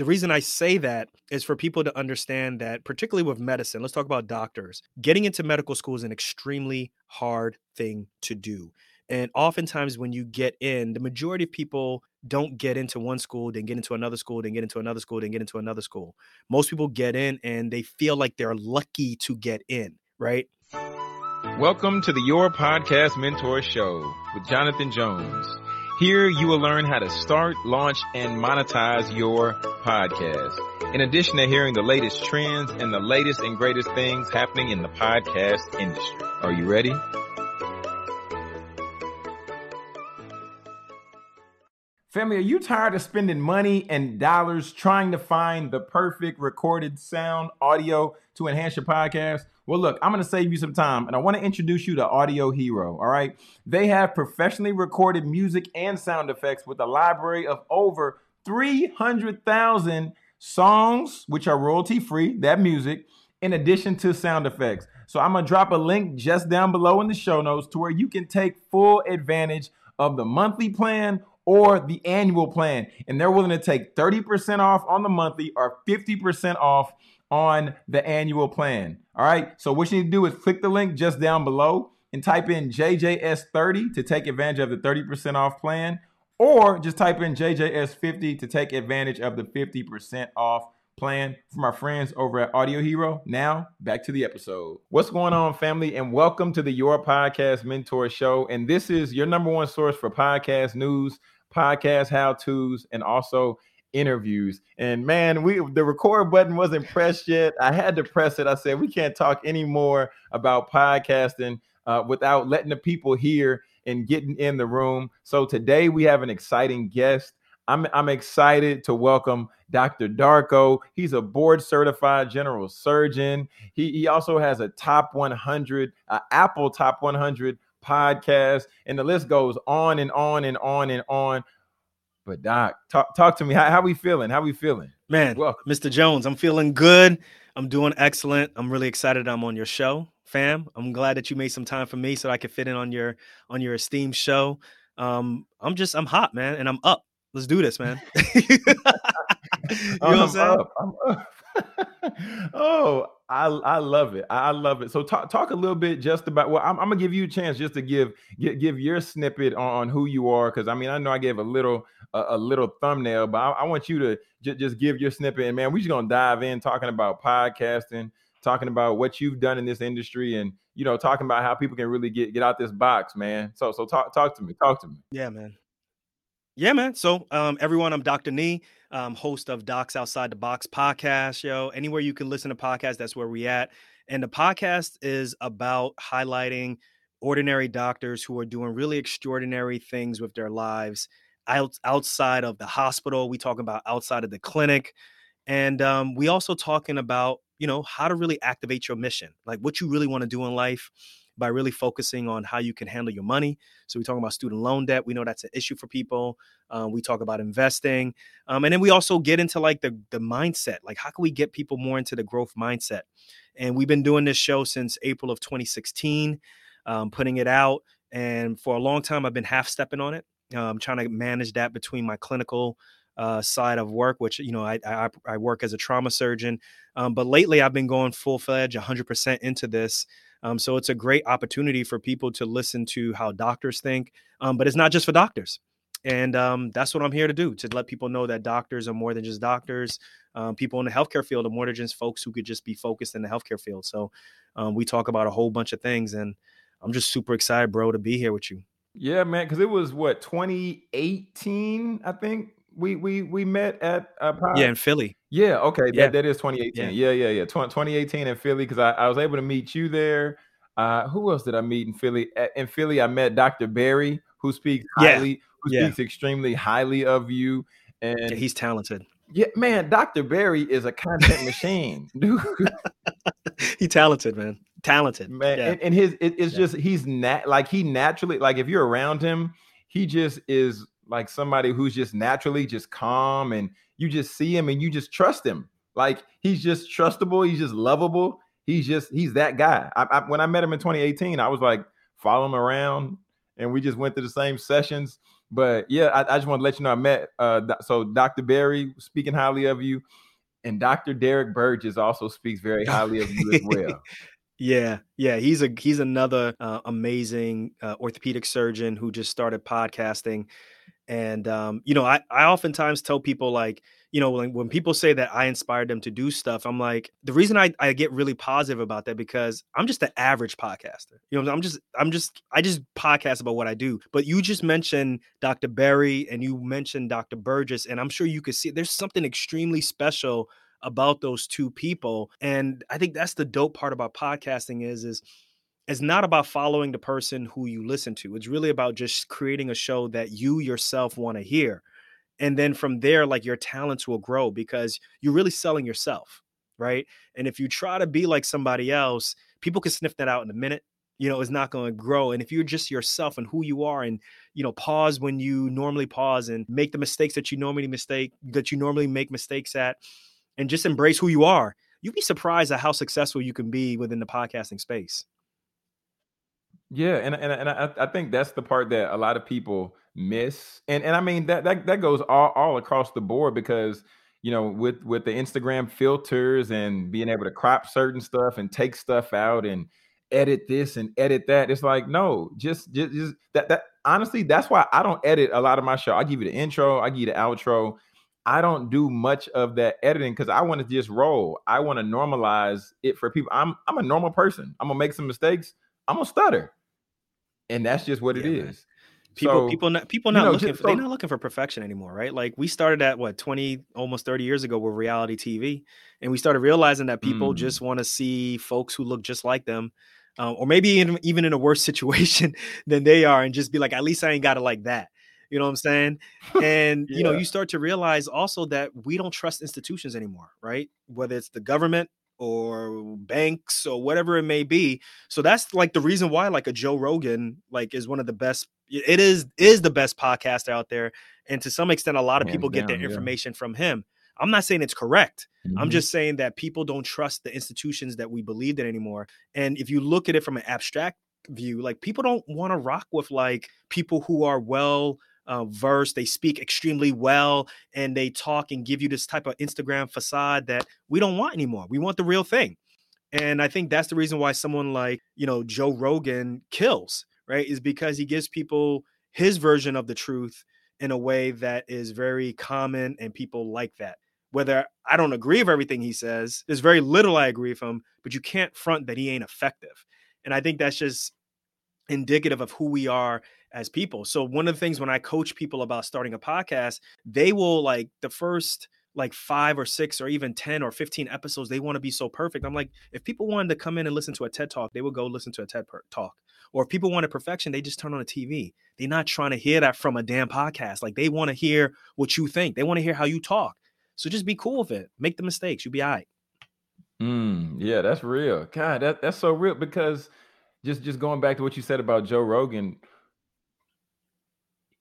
the reason I say that is for people to understand that, particularly with medicine, let's talk about doctors. Getting into medical school is an extremely hard thing to do. And oftentimes, when you get in, the majority of people don't get into one school, then get into another school, then get into another school, then get into another school. Most people get in and they feel like they're lucky to get in, right? Welcome to the Your Podcast Mentor Show with Jonathan Jones. Here you will learn how to start, launch, and monetize your podcast. In addition to hearing the latest trends and the latest and greatest things happening in the podcast industry. Are you ready? Family, are you tired of spending money and dollars trying to find the perfect recorded sound audio to enhance your podcast? Well, look, I'm going to save you some time and I want to introduce you to Audio Hero. All right. They have professionally recorded music and sound effects with a library of over 300,000 songs, which are royalty free, that music, in addition to sound effects. So I'm going to drop a link just down below in the show notes to where you can take full advantage of the monthly plan or the annual plan. And they're willing to take 30% off on the monthly or 50% off on the annual plan. All right. So what you need to do is click the link just down below and type in JJS30 to take advantage of the 30% off plan, or just type in JJS50 to take advantage of the 50% off plan from our friends over at Audio Hero. Now, back to the episode. What's going on, family? And welcome to the Your Podcast Mentor Show. And this is your number one source for podcast news, podcast how to's, and also interviews. And man, we the record button wasn't pressed yet. I had to press it. I said we can't talk anymore about podcasting uh, without letting the people hear and getting in the room. So today we have an exciting guest. I'm I'm excited to welcome Dr. Darko. He's a board certified general surgeon. He he also has a top 100, uh, Apple top 100 podcast, and the list goes on and on and on and on. But Doc, talk talk to me. How, how we feeling? How we feeling? Man, Welcome. Mr. Jones, I'm feeling good. I'm doing excellent. I'm really excited I'm on your show, fam. I'm glad that you made some time for me so I could fit in on your on your esteemed show. Um, I'm just I'm hot, man, and I'm up. Let's do this, man. you know what I'm saying? Up. I'm up. oh, I I love it. I love it. So talk talk a little bit just about. Well, I'm, I'm gonna give you a chance just to give give, give your snippet on, on who you are, because I mean I know I gave a little a, a little thumbnail, but I, I want you to j- just give your snippet. And man, we're just gonna dive in talking about podcasting, talking about what you've done in this industry, and you know talking about how people can really get get out this box, man. So so talk talk to me. Talk to me. Yeah, man. Yeah, man. So, um, everyone, I'm Dr. Nii, um, host of Docs Outside the Box podcast. Yo, anywhere you can listen to podcasts, that's where we at. And the podcast is about highlighting ordinary doctors who are doing really extraordinary things with their lives out, outside of the hospital. We talk about outside of the clinic, and um, we also talking about you know how to really activate your mission, like what you really want to do in life by really focusing on how you can handle your money. So we talk about student loan debt. We know that's an issue for people. Um, we talk about investing, um, and then we also get into like the the mindset. Like how can we get people more into the growth mindset? And we've been doing this show since April of 2016, um, putting it out. And for a long time, I've been half stepping on it, um, trying to manage that between my clinical uh, side of work, which you know I, I, I work as a trauma surgeon, um, but lately I've been going full fledged, 100% into this, um, so it's a great opportunity for people to listen to how doctors think. Um, but it's not just for doctors. And um, that's what I'm here to do to let people know that doctors are more than just doctors. Um, people in the healthcare field are more than just folks who could just be focused in the healthcare field. So um, we talk about a whole bunch of things. And I'm just super excited, bro, to be here with you. Yeah, man. Cause it was what, 2018, I think we we we met at uh, yeah in Philly. Yeah, okay, yeah. That, that is 2018. Yeah, yeah, yeah. yeah. 2018 in Philly because I, I was able to meet you there. Uh, who else did I meet in Philly? In Philly, I met Dr. Barry, who speaks highly, yeah. who speaks extremely highly of you, and he's talented. Yeah, man, Dr. Barry is a content machine, dude. He's talented, man. Talented, man. Yeah. And, and, his it, it's just he's nat like he naturally like if you're around him, he just is like somebody who's just naturally just calm and you just see him and you just trust him. Like he's just trustable, he's just lovable. He's just he's that guy. I, I, when I met him in 2018, I was like follow him around and we just went to the same sessions. But yeah, I, I just want to let you know I met uh so Dr. Barry speaking highly of you, and Dr. Derek Burgess also speaks very highly of you as well. Yeah, yeah, he's a he's another uh, amazing uh, orthopedic surgeon who just started podcasting, and um, you know, I I oftentimes tell people like, you know, when, when people say that I inspired them to do stuff, I'm like, the reason I, I get really positive about that because I'm just an average podcaster. You know, I'm just I'm just I just podcast about what I do. But you just mentioned Dr. Berry and you mentioned Dr. Burgess, and I'm sure you could see there's something extremely special about those two people. And I think that's the dope part about podcasting is is it's not about following the person who you listen to. It's really about just creating a show that you yourself want to hear. And then from there, like your talents will grow because you're really selling yourself. Right. And if you try to be like somebody else, people can sniff that out in a minute. You know, it's not going to grow. And if you're just yourself and who you are and, you know, pause when you normally pause and make the mistakes that you normally mistake, that you normally make mistakes at, and just embrace who you are, you'd be surprised at how successful you can be within the podcasting space. Yeah, and and, and I, I think that's the part that a lot of people miss, and and I mean that that that goes all all across the board because you know with with the Instagram filters and being able to crop certain stuff and take stuff out and edit this and edit that, it's like no, just just, just that that honestly that's why I don't edit a lot of my show. I give you the intro, I give you the outro, I don't do much of that editing because I want to just roll. I want to normalize it for people. I'm I'm a normal person. I'm gonna make some mistakes. I'm gonna stutter, and that's just what yeah, it is. Man. People, so, people, not, people not you know, looking. For, so, they're not looking for perfection anymore, right? Like we started at what twenty, almost thirty years ago with reality TV, and we started realizing that people mm. just want to see folks who look just like them, um, or maybe even, even in a worse situation than they are, and just be like, at least I ain't got it like that. You know what I'm saying? And yeah. you know, you start to realize also that we don't trust institutions anymore, right? Whether it's the government or banks or whatever it may be. So that's like the reason why like a Joe Rogan like is one of the best it is is the best podcast out there and to some extent a lot of Hands people get their information yeah. from him. I'm not saying it's correct. Mm-hmm. I'm just saying that people don't trust the institutions that we believed in anymore. And if you look at it from an abstract view, like people don't want to rock with like people who are well uh, verse. They speak extremely well and they talk and give you this type of Instagram facade that we don't want anymore. We want the real thing. And I think that's the reason why someone like, you know, Joe Rogan kills, right? Is because he gives people his version of the truth in a way that is very common and people like that. Whether I don't agree with everything he says, there's very little I agree with him, but you can't front that he ain't effective. And I think that's just indicative of who we are as people. So one of the things when I coach people about starting a podcast, they will like the first like five or six or even 10 or 15 episodes, they want to be so perfect. I'm like, if people wanted to come in and listen to a TED talk, they would go listen to a TED talk. Or if people wanted perfection, they just turn on a TV. They're not trying to hear that from a damn podcast. Like they want to hear what you think. They want to hear how you talk. So just be cool with it. Make the mistakes. You'll be all right. Mm, yeah, that's real. God, that, that's so real because just just going back to what you said about Joe Rogan,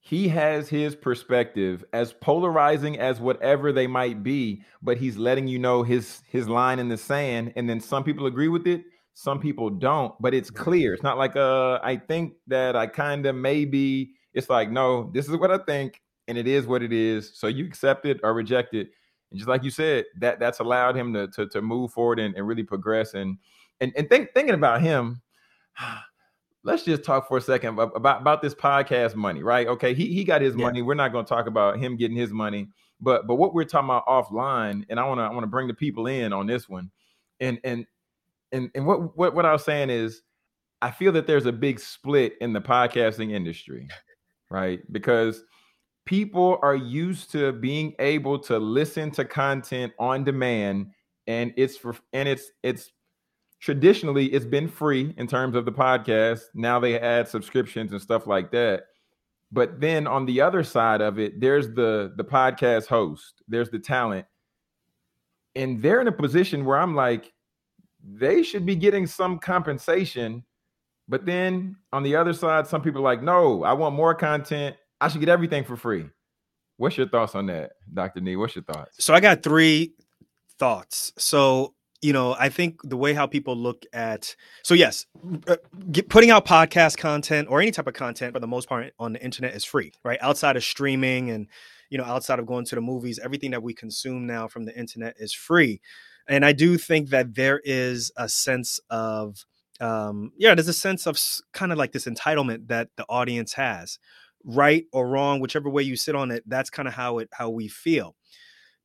he has his perspective as polarizing as whatever they might be but he's letting you know his his line in the sand and then some people agree with it some people don't but it's clear. It's not like uh i think that i kind of maybe it's like no this is what i think and it is what it is so you accept it or reject it. And just like you said that that's allowed him to to, to move forward and, and really progress and and, and think, thinking about him let's just talk for a second about, about, this podcast money, right? Okay, he he got his yeah. money. We're not going to talk about him getting his money, but but what we're talking about offline, and I want to I want to bring the people in on this one, and and and and what what what I was saying is, I feel that there's a big split in the podcasting industry, right? Because people are used to being able to listen to content on demand and it's for and it's it's traditionally it's been free in terms of the podcast. Now they add subscriptions and stuff like that. But then on the other side of it, there's the the podcast host, there's the talent. And they're in a position where I'm like, they should be getting some compensation. But then on the other side, some people are like, no, I want more content. I should get everything for free. What's your thoughts on that, Dr. Nii? What's your thoughts? So I got three thoughts. So you know, I think the way how people look at so yes, uh, get, putting out podcast content or any type of content for the most part on the internet is free, right? Outside of streaming and you know, outside of going to the movies, everything that we consume now from the internet is free. And I do think that there is a sense of um yeah, there's a sense of kind of like this entitlement that the audience has. Right or wrong, whichever way you sit on it, that's kind of how it how we feel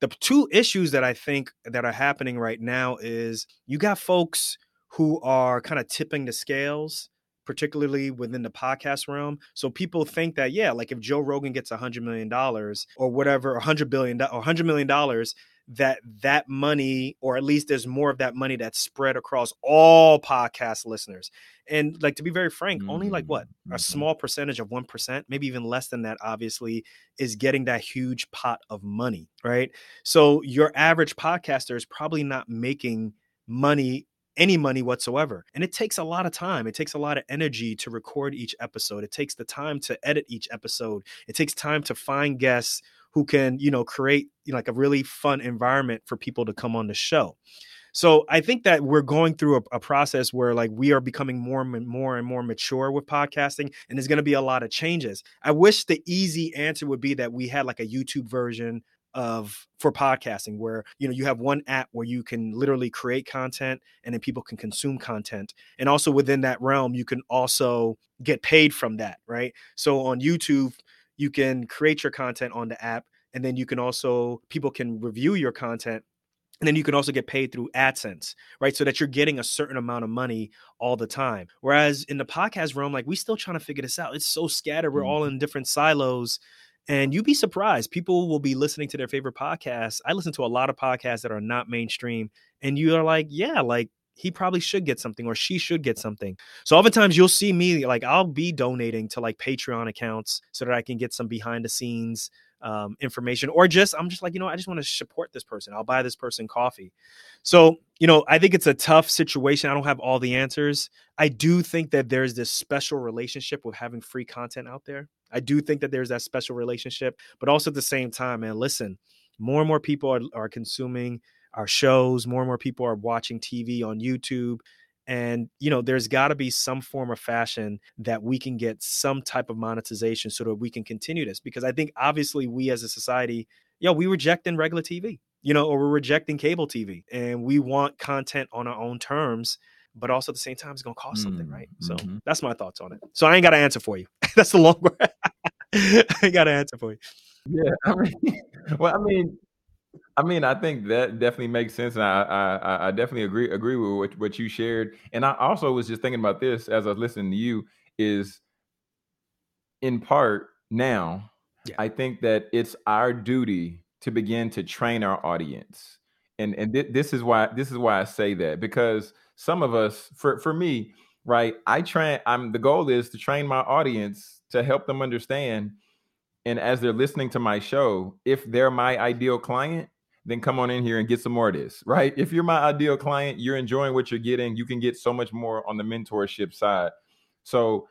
the two issues that I think that are happening right now is you got folks who are kind of tipping the scales particularly within the podcast realm. So people think that yeah, like if Joe Rogan gets a hundred million dollars or whatever, a hundred billion or hundred million dollars, that that money or at least there's more of that money that's spread across all podcast listeners and like to be very frank mm-hmm. only like what a mm-hmm. small percentage of 1% maybe even less than that obviously is getting that huge pot of money right so your average podcaster is probably not making money any money whatsoever. And it takes a lot of time. It takes a lot of energy to record each episode. It takes the time to edit each episode. It takes time to find guests who can you know create you know, like a really fun environment for people to come on the show. So i think that we're going through a, a process where like we are becoming more and more and more mature with podcasting and there's going to be a lot of changes. I wish the easy answer would be that we had like a youtube version of for podcasting where you know you have one app where you can literally create content and then people can consume content. And also within that realm you can also get paid from that right? So on youtube you can create your content on the app and then you can also people can review your content and then you can also get paid through AdSense, right? So that you're getting a certain amount of money all the time. Whereas in the podcast realm, like we still trying to figure this out. It's so scattered. We're all mm-hmm. in different silos. And you'd be surprised. People will be listening to their favorite podcasts. I listen to a lot of podcasts that are not mainstream. And you are like, yeah, like he probably should get something or she should get something. So oftentimes you'll see me like I'll be donating to like Patreon accounts so that I can get some behind the scenes um, information or just I'm just like you know I just want to support this person. I'll buy this person coffee. So you know I think it's a tough situation. I don't have all the answers. I do think that there's this special relationship with having free content out there. I do think that there's that special relationship, but also at the same time, man, listen, more and more people are, are consuming our shows. More and more people are watching TV on YouTube. And, you know, there's got to be some form of fashion that we can get some type of monetization so that we can continue this. Because I think obviously we as a society, you know, we rejecting regular TV, you know, or we're rejecting cable TV and we want content on our own terms but also at the same time it's going to cost something right so mm-hmm. that's my thoughts on it so i ain't got to answer for you that's the long word i got to answer for you yeah i mean well i mean I mean, I think that definitely makes sense, and I I, I definitely agree agree with what, what you shared. And I also was just thinking about this as I was listening to you. Is in part now, yeah. I think that it's our duty to begin to train our audience, and and th- this is why this is why I say that because some of us, for for me, right, I train. I'm the goal is to train my audience to help them understand and as they're listening to my show, if they're my ideal client, then come on in here and get some more of this, right? If you're my ideal client, you're enjoying what you're getting, you can get so much more on the mentorship side. So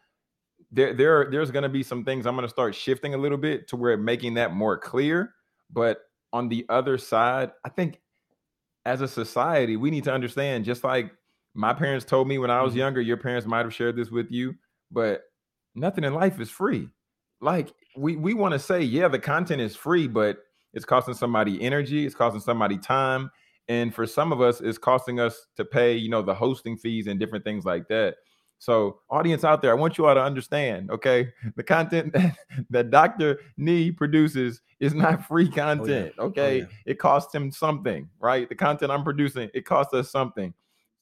there, there, there's going to be some things I'm going to start shifting a little bit to where making that more clear. But on the other side, I think as a society, we need to understand, just like my parents told me when I was mm-hmm. younger, your parents might have shared this with you, but nothing in life is free. Like we we want to say, yeah, the content is free, but it's costing somebody energy, it's costing somebody time, and for some of us, it's costing us to pay, you know, the hosting fees and different things like that. So, audience out there, I want you all to understand, okay, the content that, that Dr. Nii produces is not free oh, content. Oh, yeah. Okay, oh, yeah. it costs him something, right? The content I'm producing, it costs us something.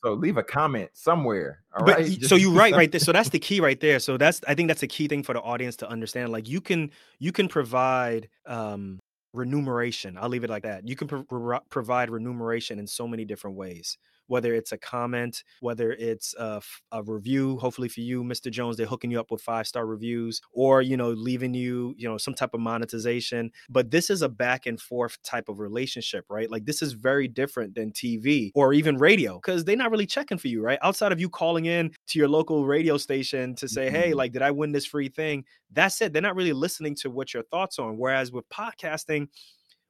So leave a comment somewhere. All but, right. so you right right there. So that's the key right there. So that's I think that's a key thing for the audience to understand. Like you can you can provide um remuneration. I'll leave it like that. You can pro- provide remuneration in so many different ways whether it's a comment, whether it's a, a, review. Hopefully for you, Mr. Jones, they're hooking you up with five star reviews, or you know, leaving you, you know, some type of monetization. But this is a back and forth type of relationship, right? Like this is very different than TV or even radio because they're not really checking for you, right? Outside of you calling in to your local radio station to say, mm-hmm. hey, like, did I win this free thing? That's it. They're not really listening to what your thoughts on. Whereas with podcasting,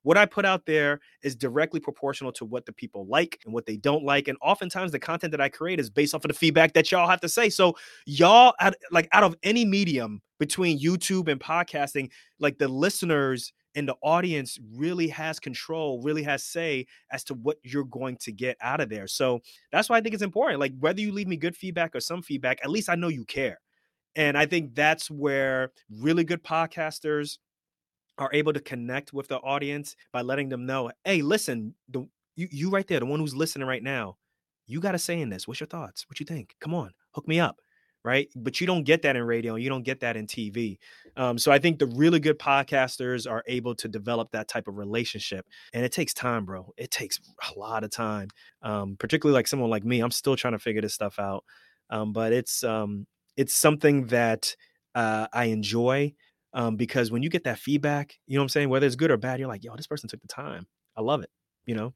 what I put out there is directly proportional to what the people like and what they don't like. And oftentimes the content that I create is based off of the feedback that y'all have to say. So y'all like out of any medium between YouTube and podcasting, like the listeners and the audience really has control, really has say as to what you're going to get out of there. So that's why I think it's important. Like whether you leave me good feedback or some feedback, at least I know you care. And I think that's where really good podcasters are able to connect with the audience by letting them know, hey, listen, the you, you right there, the one who's listening right now, you got to say in this. What's your thoughts? What you think? Come on, hook me up. Right. But you don't get that in radio. You don't get that in TV. Um, so I think the really good podcasters are able to develop that type of relationship. And it takes time, bro. It takes a lot of time. Um, particularly like someone like me. I'm still trying to figure this stuff out. Um, but it's um, it's something that uh, I enjoy um, because when you get that feedback, you know what I'm saying, whether it's good or bad, you're like, yo, this person took the time. I love it. You know.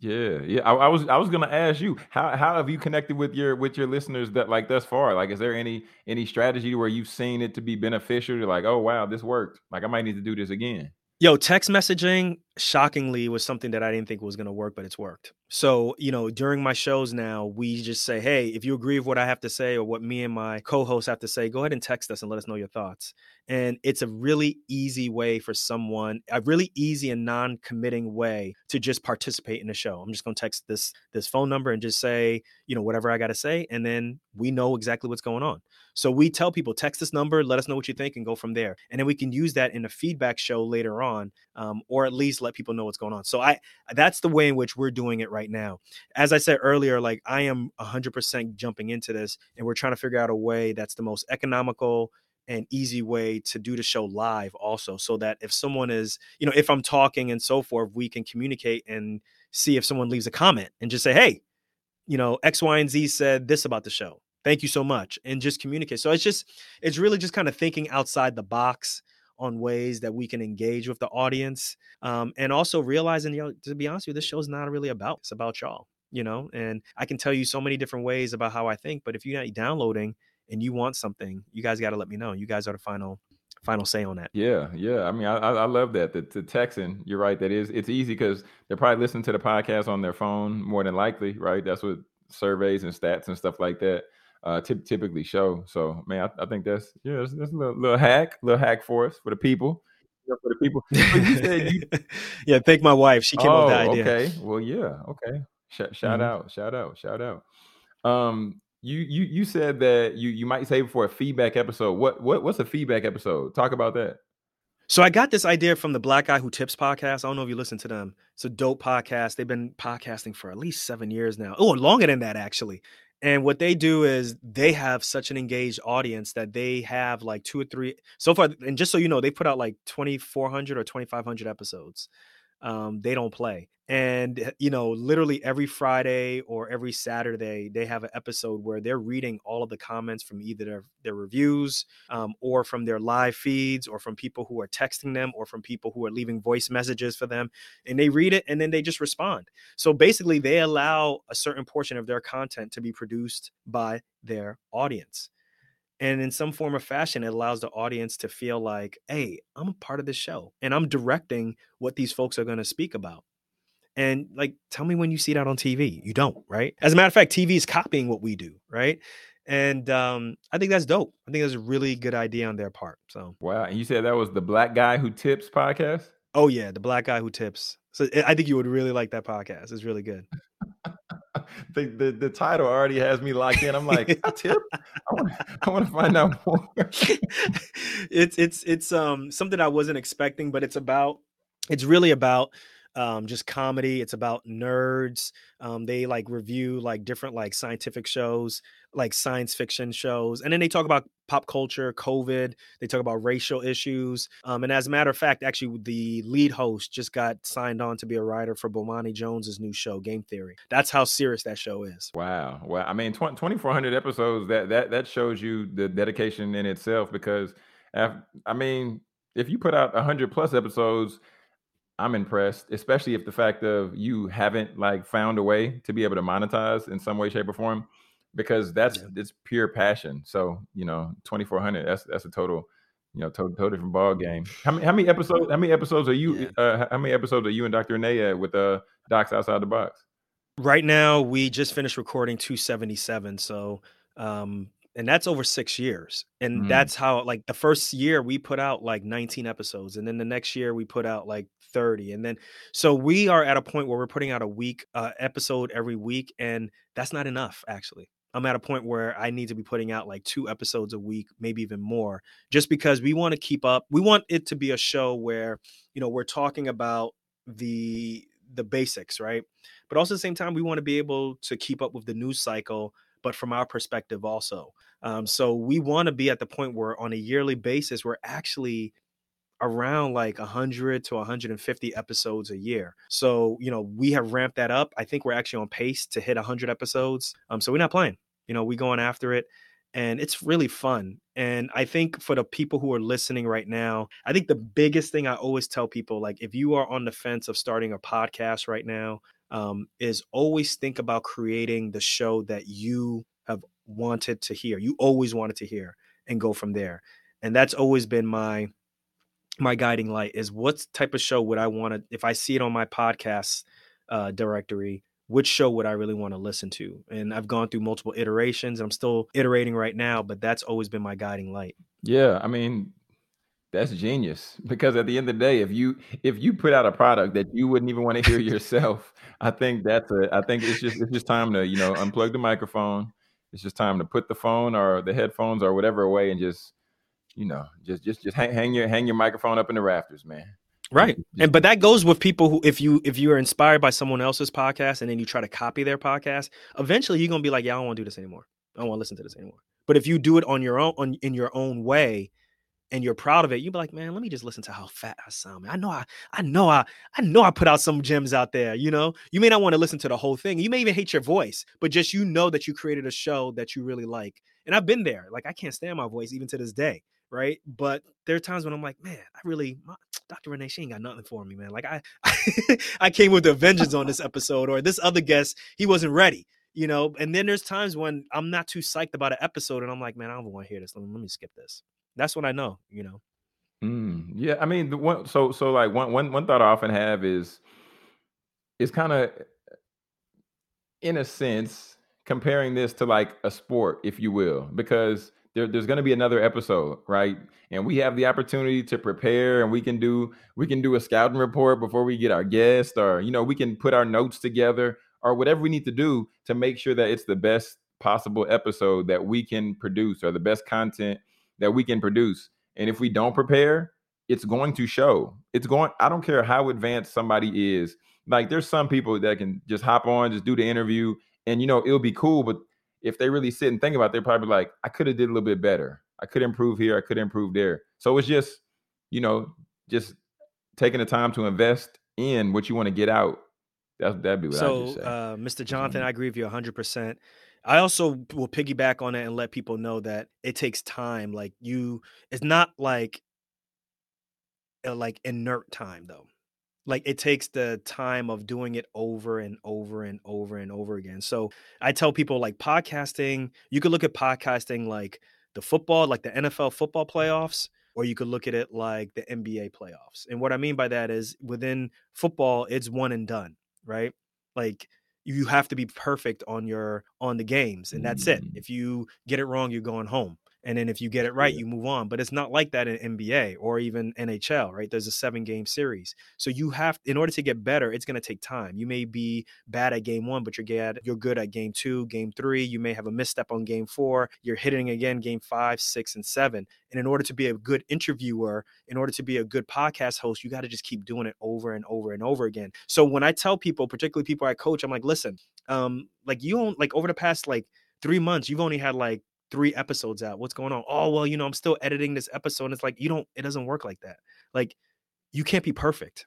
Yeah, yeah. I, I, was I was gonna ask you how how have you connected with your with your listeners that like thus far? Like, is there any any strategy where you've seen it to be beneficial? You're like, oh wow, this worked. Like, I might need to do this again. Yo, text messaging shockingly was something that I didn't think was going to work, but it's worked. So, you know, during my shows now, we just say, hey, if you agree with what I have to say or what me and my co hosts have to say, go ahead and text us and let us know your thoughts. And it's a really easy way for someone, a really easy and non committing way to just participate in the show. I'm just going to text this this phone number and just say, you know, whatever I got to say. And then we know exactly what's going on. So we tell people, text this number, let us know what you think, and go from there. And then we can use that in a feedback show later on, um, or at least let people know what's going on. So I that's the way in which we're doing it right now. As I said earlier, like I am 100% jumping into this, and we're trying to figure out a way that's the most economical and easy way to do the show live also so that if someone is you know if i'm talking and so forth we can communicate and see if someone leaves a comment and just say hey you know x y and z said this about the show. Thank you so much and just communicate. So it's just it's really just kind of thinking outside the box on ways that we can engage with the audience um, and also realizing you know to be honest with you this show's not really about it's about y'all you know and i can tell you so many different ways about how i think but if you're not downloading and you want something, you guys got to let me know. You guys are the final final say on that. Yeah, yeah. I mean, I I love that. The, the texting, you're right. That is, it's easy because they're probably listening to the podcast on their phone more than likely, right? That's what surveys and stats and stuff like that uh t- typically show. So, man, I, I think that's yeah, that's, that's a little, little hack, little hack for us for the people. For the people. you... yeah, thank my wife. She came oh, up with the oh, idea. Okay. Well, yeah. Okay. Sh- shout mm-hmm. out. Shout out. Shout out. Um, you you you said that you you might save for a feedback episode. What what what's a feedback episode? Talk about that. So I got this idea from the Black Guy Who Tips podcast. I don't know if you listen to them. It's a dope podcast. They've been podcasting for at least seven years now. Oh, longer than that actually. And what they do is they have such an engaged audience that they have like two or three so far. And just so you know, they put out like twenty four hundred or twenty five hundred episodes. Um, they don't play. And eh, you know literally every friday or every saturday they have an episode where they're reading all of the comments from either their, their reviews um, or from their live feeds or from people who are texting them or from people who are leaving voice messages for them and they read it and then they just respond. So basically they allow a certain portion of their content to be produced by their audience and in some form or fashion it allows the audience to feel like hey i'm a part of this show and i'm directing what these folks are going to speak about and like, tell me when you see that on TV. You don't, right? As a matter of fact, TV is copying what we do, right? And um, I think that's dope. I think that's a really good idea on their part. So wow. And you said that was the Black Guy Who Tips podcast. Oh yeah, the Black Guy Who Tips. So I think you would really like that podcast. It's really good. The, the, the title already has me locked in. I'm like, I tip. I want I want to find out more. it's it's it's um something I wasn't expecting, but it's about it's really about um, just comedy. It's about nerds. Um, they like review like different like scientific shows, like science fiction shows, and then they talk about pop culture, COVID. They talk about racial issues. Um, and as a matter of fact, actually, the lead host just got signed on to be a writer for Bomani Jones's new show, Game Theory. That's how serious that show is. Wow. Well, I mean, 20, 2,400 episodes. That that that shows you the dedication in itself. Because, I mean, if you put out 100 plus episodes I'm impressed, especially if the fact of you haven't like found a way to be able to monetize in some way, shape, or form, because that's yeah. it's pure passion. So you know, 2400, that's that's a total you know, totally, totally different ball game. How many, how many episodes? How many episodes are you? Yeah. Uh, how many episodes are you and Dr. At with uh, Docs Outside the Box? Right now, we just finished recording 277. So, um, and that's over six years. And mm. that's how, like, the first year we put out like 19 episodes, and then the next year we put out like 30. And then, so we are at a point where we're putting out a week uh, episode every week, and that's not enough, actually. I'm at a point where I need to be putting out like two episodes a week, maybe even more, just because we want to keep up. We want it to be a show where, you know, we're talking about the the basics, right? But also at the same time, we want to be able to keep up with the news cycle, but from our perspective also. Um, so we want to be at the point where on a yearly basis, we're actually around like 100 to 150 episodes a year. So, you know, we have ramped that up. I think we're actually on pace to hit 100 episodes. Um, so we're not playing. You know, we're going after it and it's really fun. And I think for the people who are listening right now, I think the biggest thing I always tell people, like if you are on the fence of starting a podcast right now, um, is always think about creating the show that you have wanted to hear. You always wanted to hear, and go from there. And that's always been my my guiding light is what type of show would I want to if I see it on my podcast uh, directory which show would I really want to listen to? And I've gone through multiple iterations. I'm still iterating right now, but that's always been my guiding light. Yeah, I mean, that's genius because at the end of the day, if you if you put out a product that you wouldn't even want to hear yourself, I think that's a I think it's just it's just time to, you know, unplug the microphone. It's just time to put the phone or the headphones or whatever away and just, you know, just just just hang, hang your hang your microphone up in the rafters, man. Right. And but that goes with people who if you if you are inspired by someone else's podcast and then you try to copy their podcast, eventually you're gonna be like, Yeah, I don't want to do this anymore. I don't want to listen to this anymore. But if you do it on your own on in your own way and you're proud of it, you'd be like, Man, let me just listen to how fat I sound. Man. I know I I know I I know I put out some gems out there, you know. You may not want to listen to the whole thing. You may even hate your voice, but just you know that you created a show that you really like. And I've been there. Like I can't stand my voice even to this day right? But there are times when I'm like, man, I really, my, Dr. Renee, she ain't got nothing for me, man. Like I, I came with a vengeance on this episode, or this other guest, he wasn't ready, you know. And then there's times when I'm not too psyched about an episode, and I'm like, man, I don't want to hear this. Let me, let me skip this. That's when I know, you know. Mm, yeah, I mean, the one, so so like one one one thought I often have is, is kind of, in a sense, comparing this to like a sport, if you will, because there, there's going to be another episode, right? And we have the opportunity to prepare, and we can do we can do a scouting report before we get our guest, or you know, we can put our notes together, or whatever we need to do to make sure that it's the best possible episode that we can produce, or the best content that we can produce. And if we don't prepare, it's going to show. It's going. I don't care how advanced somebody is. Like there's some people that can just hop on, just do the interview, and you know it'll be cool, but if they really sit and think about it, they're probably like, I could have did a little bit better. I could improve here. I could improve there. So it's just, you know, just taking the time to invest in what you want to get out. That, that'd be what so, I say. Uh, Mr. Jonathan, mm-hmm. I agree with you 100%. I also will piggyback on it and let people know that it takes time. Like you, it's not like, like inert time though like it takes the time of doing it over and over and over and over again. So I tell people like podcasting, you could look at podcasting like the football, like the NFL football playoffs, or you could look at it like the NBA playoffs. And what I mean by that is within football, it's one and done, right? Like you have to be perfect on your on the games and that's it. Mm. If you get it wrong, you're going home and then if you get it right, yeah. you move on. But it's not like that in NBA or even NHL, right? There's a seven game series, so you have in order to get better, it's going to take time. You may be bad at game one, but you're good. You're good at game two, game three. You may have a misstep on game four. You're hitting again game five, six, and seven. And in order to be a good interviewer, in order to be a good podcast host, you got to just keep doing it over and over and over again. So when I tell people, particularly people I coach, I'm like, listen, um, like you don't like over the past like three months, you've only had like three episodes out. What's going on? Oh, well, you know, I'm still editing this episode. And it's like, you don't, it doesn't work like that. Like, you can't be perfect.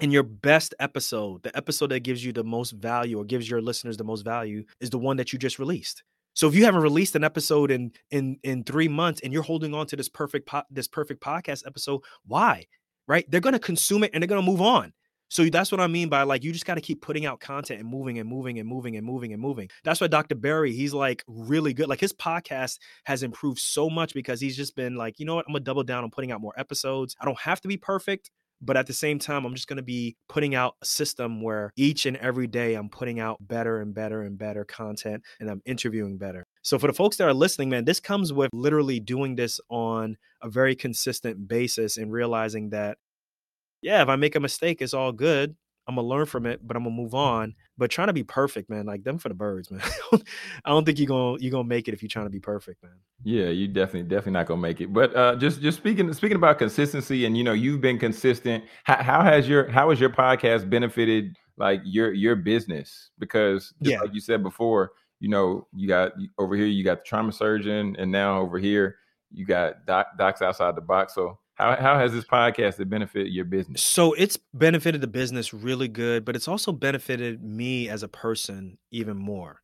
And your best episode, the episode that gives you the most value or gives your listeners the most value, is the one that you just released. So if you haven't released an episode in in in three months and you're holding on to this perfect po- this perfect podcast episode, why? Right? They're gonna consume it and they're gonna move on. So that's what I mean by like you just got to keep putting out content and moving and moving and moving and moving and moving. That's why Dr. Barry, he's like really good. Like his podcast has improved so much because he's just been like, you know what, I'm gonna double down on putting out more episodes. I don't have to be perfect, but at the same time, I'm just to be putting out a system where each and every day I'm putting out better and better and better content and I'm interviewing better. So, for the folks that are listening, man, this comes with literally doing this on a very consistent basis and realizing that, yeah, if I make a mistake, it's all good. I'm gonna learn from it, but I'm gonna move on. But trying to be perfect, man, like them for the birds, man. I don't think you're gonna you're gonna make it if you're trying to be perfect, man. Yeah, you definitely definitely not gonna make it. But uh, just just speaking speaking about consistency, and you know, you've been consistent. How, how has your how has your podcast benefited like your your business? Because yeah. like you said before, you know, you got over here, you got the trauma surgeon, and now over here, you got doc, docs outside the box. So how how has this podcast benefit your business? So it's benefited the business really good, but it's also benefited me as a person even more.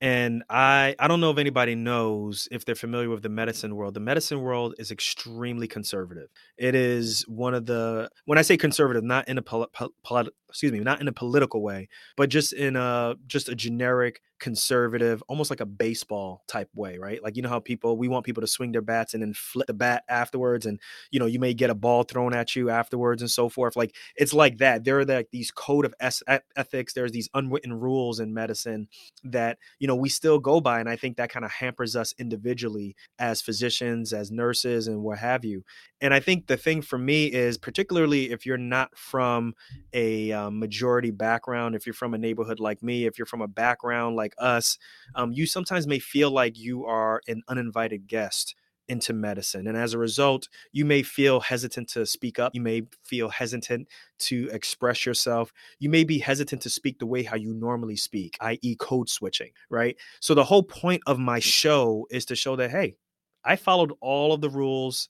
And I I don't know if anybody knows if they're familiar with the medicine world. The medicine world is extremely conservative. It is one of the when I say conservative, not in a pol- pol- excuse me, not in a political way, but just in a just a generic conservative, almost like a baseball type way, right? Like you know how people we want people to swing their bats and then flip the bat afterwards, and you know you may get a ball thrown at you afterwards and so forth. Like it's like that. There are like these code of ethics. There's these unwritten rules in medicine that you know we still go by, and I think that kind of hampers us individually as physicians, as nurses, and what have you. And I think the thing for me is particularly if you're not from a um, majority background, if you're from a neighborhood like me, if you're from a background like us, um, you sometimes may feel like you are an uninvited guest into medicine. And as a result, you may feel hesitant to speak up. You may feel hesitant to express yourself. You may be hesitant to speak the way how you normally speak, i.e., code switching, right? So the whole point of my show is to show that, hey, I followed all of the rules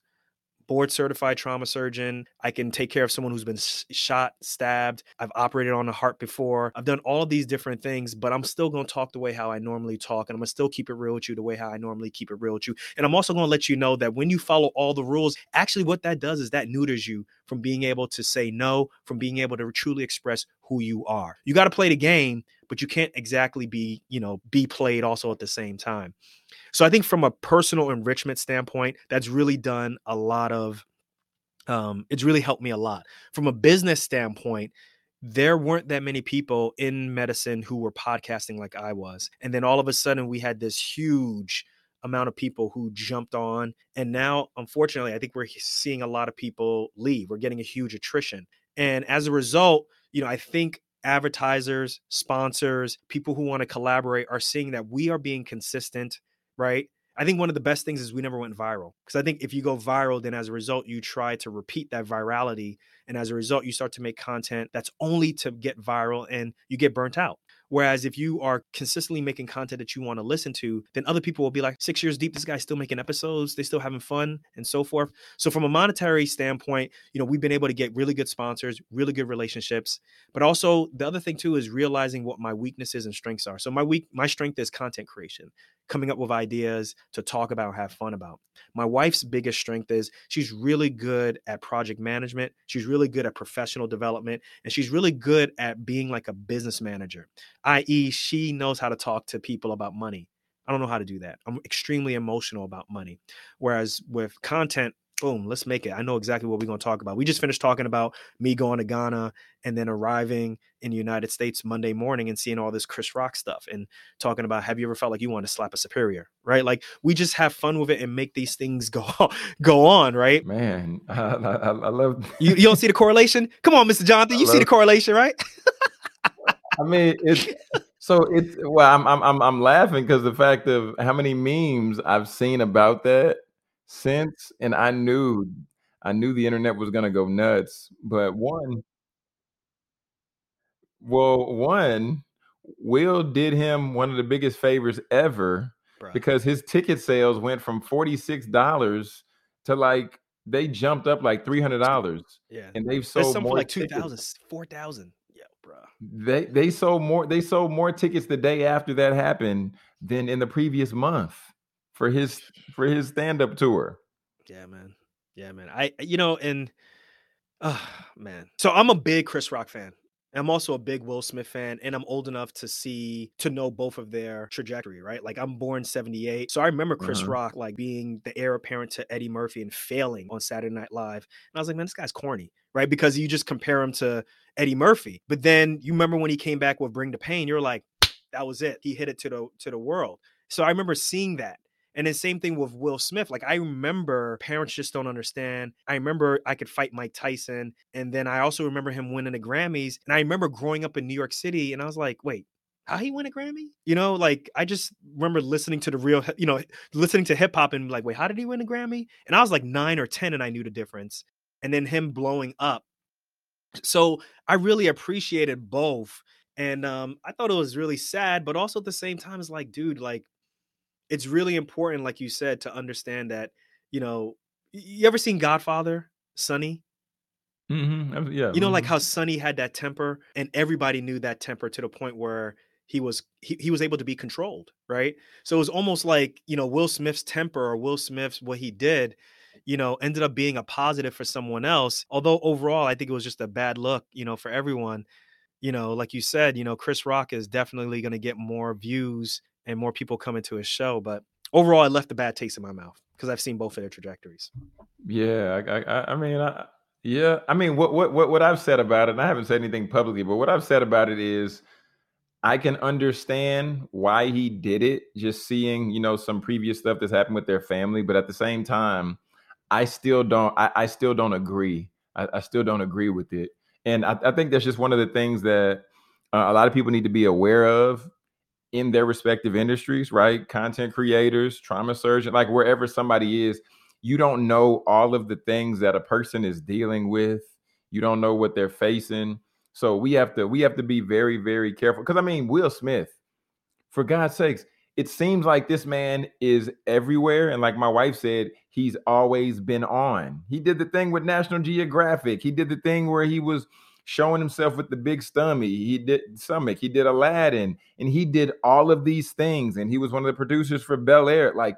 board certified trauma surgeon. I can take care of someone who's been shot, stabbed. I've operated on a heart before. I've done all these different things, but I'm still going to talk the way how I normally talk. And I'm going to still keep it real with you the way how I normally keep it real with you. And I'm also going to let you know that when you follow all the rules, actually what that does is that neuters you from being able to say no, from being able to truly express who you are. You got to play the game, but you can't exactly be, you know, be played also at the same time. So I think from a personal enrichment standpoint, that's really done a lot of um, it's really helped me a lot. From a business standpoint, there weren't that many people in medicine who were podcasting like I was. And then all of a sudden we had this huge amount of people who jumped on. And now, unfortunately, I think we're seeing a lot of people leave. We're getting a huge attrition. And as a result, you know, I think advertisers, sponsors, people who want to collaborate are seeing that we are being consistent right? I think one of the best things is we never went viral because I think if you go viral, then as a result, you try to repeat that virality. And as a result, you start to make content that's only to get viral and you get burnt out. Whereas if you are consistently making content that you want to listen to, then other people will be like, six years deep, this guy's still making episodes, they're still having fun, and so forth. So from a monetary standpoint, you know, we've been able to get really good sponsors, really good relationships. But also the other thing too is realizing what my weaknesses and strengths are. So my weak my strength is content creation, coming up with ideas to talk about, have fun about. My wife's biggest strength is she's really good at project management. She's really good at professional development, and she's really good at being like a business manager i.e., she knows how to talk to people about money. I don't know how to do that. I'm extremely emotional about money. Whereas with content, boom, let's make it. I know exactly what we're going to talk about. We just finished talking about me going to Ghana and then arriving in the United States Monday morning and seeing all this Chris Rock stuff and talking about have you ever felt like you want to slap a superior, right? Like we just have fun with it and make these things go go on, right? Man, I, I, I love you. You don't see the correlation? Come on, Mr. Jonathan, you love... see the correlation, right? I mean, it's so it's well, I'm I'm I'm, I'm laughing because the fact of how many memes I've seen about that since, and I knew I knew the internet was gonna go nuts. But one, well, one, Will did him one of the biggest favors ever Bruh. because his ticket sales went from forty six dollars to like they jumped up like three hundred dollars. Yeah, and they've sold more like 2,000, 4,000 They they sold more they sold more tickets the day after that happened than in the previous month for his for his stand-up tour. Yeah, man. Yeah, man. I you know, and Oh man. So I'm a big Chris Rock fan. I'm also a big Will Smith fan, and I'm old enough to see to know both of their trajectory, right? Like I'm born 78. So I remember Chris Uh-huh. Rock like being the heir apparent to Eddie Murphy and failing on Saturday Night Live. And I was like, man, this guy's corny, right? Because you just compare him to Eddie Murphy. But then you remember when he came back with Bring the Pain, you're like, that was it. He hit it to the to the world. So I remember seeing that. And then same thing with Will Smith. Like I remember parents just don't understand. I remember I could fight Mike Tyson. And then I also remember him winning the Grammys. And I remember growing up in New York City and I was like, wait, how he win a Grammy? You know, like I just remember listening to the real, you know, listening to hip hop and like, wait, how did he win a Grammy? And I was like nine or 10 and I knew the difference. And then him blowing up. So I really appreciated both. And um, I thought it was really sad, but also at the same time, it's like, dude, like, it's really important, like you said, to understand that, you know, you ever seen Godfather, Sonny? Mm-hmm. Yeah. You know, like mhm. how Sonny had that temper, and everybody knew that temper to the point where he was he, he was able to be controlled, right? So it was almost like you know Will Smith's temper or Will Smith's what he did, you know, ended up being a positive for someone else. Although overall, I think it was just a bad look, you know, for everyone. You know, like you said, you know, Chris Rock is definitely going to get more views and more people coming to his show, but overall, it left a bad taste in my mouth because I've seen both of their trajectories. Yeah, I, I, I mean, I, yeah, I mean, what, what, what, what I've said about it, and I haven't said anything publicly, but what I've said about it is, I can understand why he did it. Just seeing, you know, some previous stuff that's happened with their family, but at the same time, I still don't, I, I still don't agree. I, I still don't agree with it, and I, I think that's just one of the things that uh, a lot of people need to be aware of in their respective industries, right? Content creators, trauma surgeon, like wherever somebody is, you don't know all of the things that a person is dealing with. You don't know what they're facing. So we have to we have to be very very careful because I mean Will Smith, for God's sakes, it seems like this man is everywhere, and like my wife said, he's always been on. He did the thing with National Geographic. He did the thing where he was showing himself with the big stomach. He did stomach. He did Aladdin, and he did all of these things. And he was one of the producers for Bel Air. Like,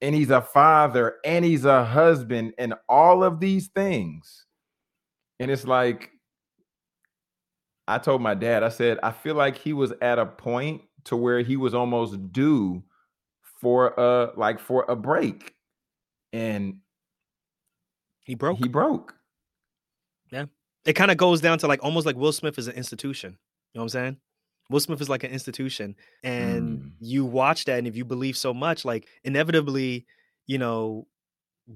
and he's a father, and he's a husband, and all of these things. And it's like, I told my dad, I said, I feel like he was at a point to where he was almost due for a like for a break, and He broke. he broke. It kind of goes down to like almost like Will Smith is an institution. You know what I'm saying? Will Smith is like an institution, and Mm. you watch that, and if you believe so much, like inevitably, you know,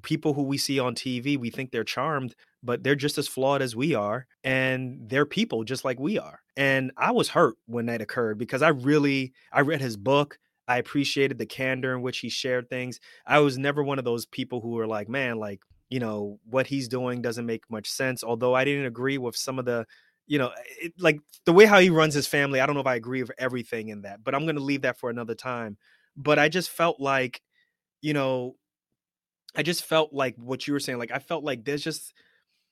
people who we see on TV, we think they're charmed, but they're just as flawed as we are, and they're people just like we are. And I was hurt when that occurred because I really I read his book. I appreciated the candor in which he shared things. I was never one of those people who were like, man, like you know what he's doing doesn't make much sense. Although I didn't agree with some of the you know, eh, it, like the way how he runs his family, I don't know if I agree with everything in that, but I'm going to leave that for another time. But I just felt like, you know, I just felt like what you were saying. Like I felt like there's just,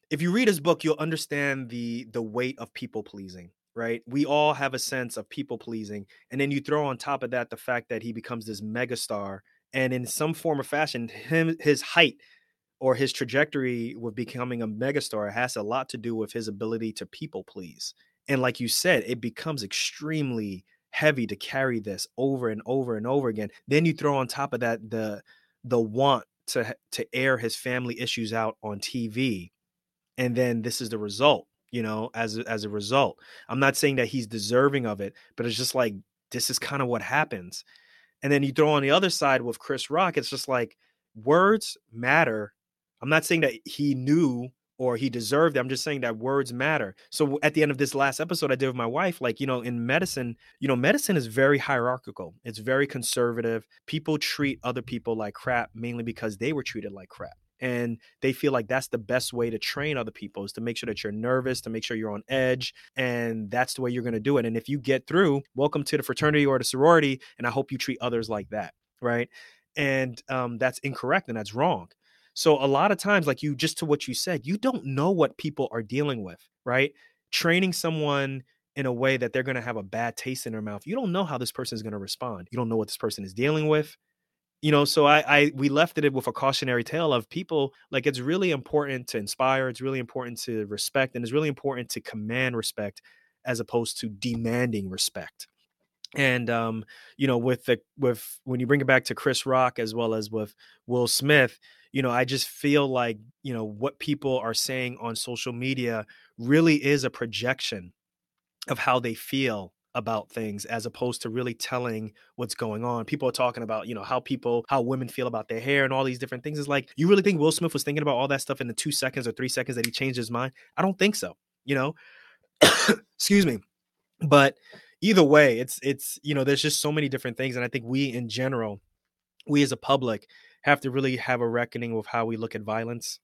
if you read his book, you'll understand the the weight of people pleasing. Right? We all have a sense of people pleasing, and then you throw on top of that the fact that he becomes this megastar, and in some form or fashion, him his height or his trajectory with becoming a megastar has a lot to do with his ability to people please. And like you said, it becomes extremely heavy to carry this over and over and over again. Then you throw on top of that the the want to to air his family issues out on TV. And then this is the result, you know, as as a result. I'm not saying that he's deserving of it, but it's just like this is kind of what happens. And then you throw on the other side with Chris Rock, it's just like words matter I'm not saying that he knew or he deserved it. I'm just saying that words matter. So at the end of this last episode I did with my wife, like, you know, in medicine, you know, medicine is very hierarchical. It's very conservative. People treat other people like crap mainly because they were treated like crap. And they feel like that's the best way to train other people is to make sure that you're nervous, to make sure you're on edge. And that's the way you're going to do it. And if you get through, welcome to the fraternity or the sorority. And I hope you treat others like that. Right. And um, that's incorrect and that's wrong. So a lot of times, like you just to what you said, you don't know what people are dealing with, right? Training someone in a way that they're going to have a bad taste in their mouth. You don't know how this person is going to respond. You don't know what this person is dealing with. you know so I, I we left it with a cautionary tale of people like it's really important to inspire it's really important to respect and it's really important to command respect as opposed to demanding respect and um you know with the with when you bring it back to chris rock as well as with will smith you know i just feel like you know what people are saying on social media really is a projection of how they feel about things as opposed to really telling what's going on. People are talking about, you know, how people, how women feel about their hair and all these different things. It's like, you really think Will Smith was thinking about all that stuff in the two seconds or three seconds that he changed his mind? I don't think so, you know? Excuse me. But either way, it's, it's, you know, there's just so many different things. And I think we in general, we as a public have to really have a reckoning with how we look at violence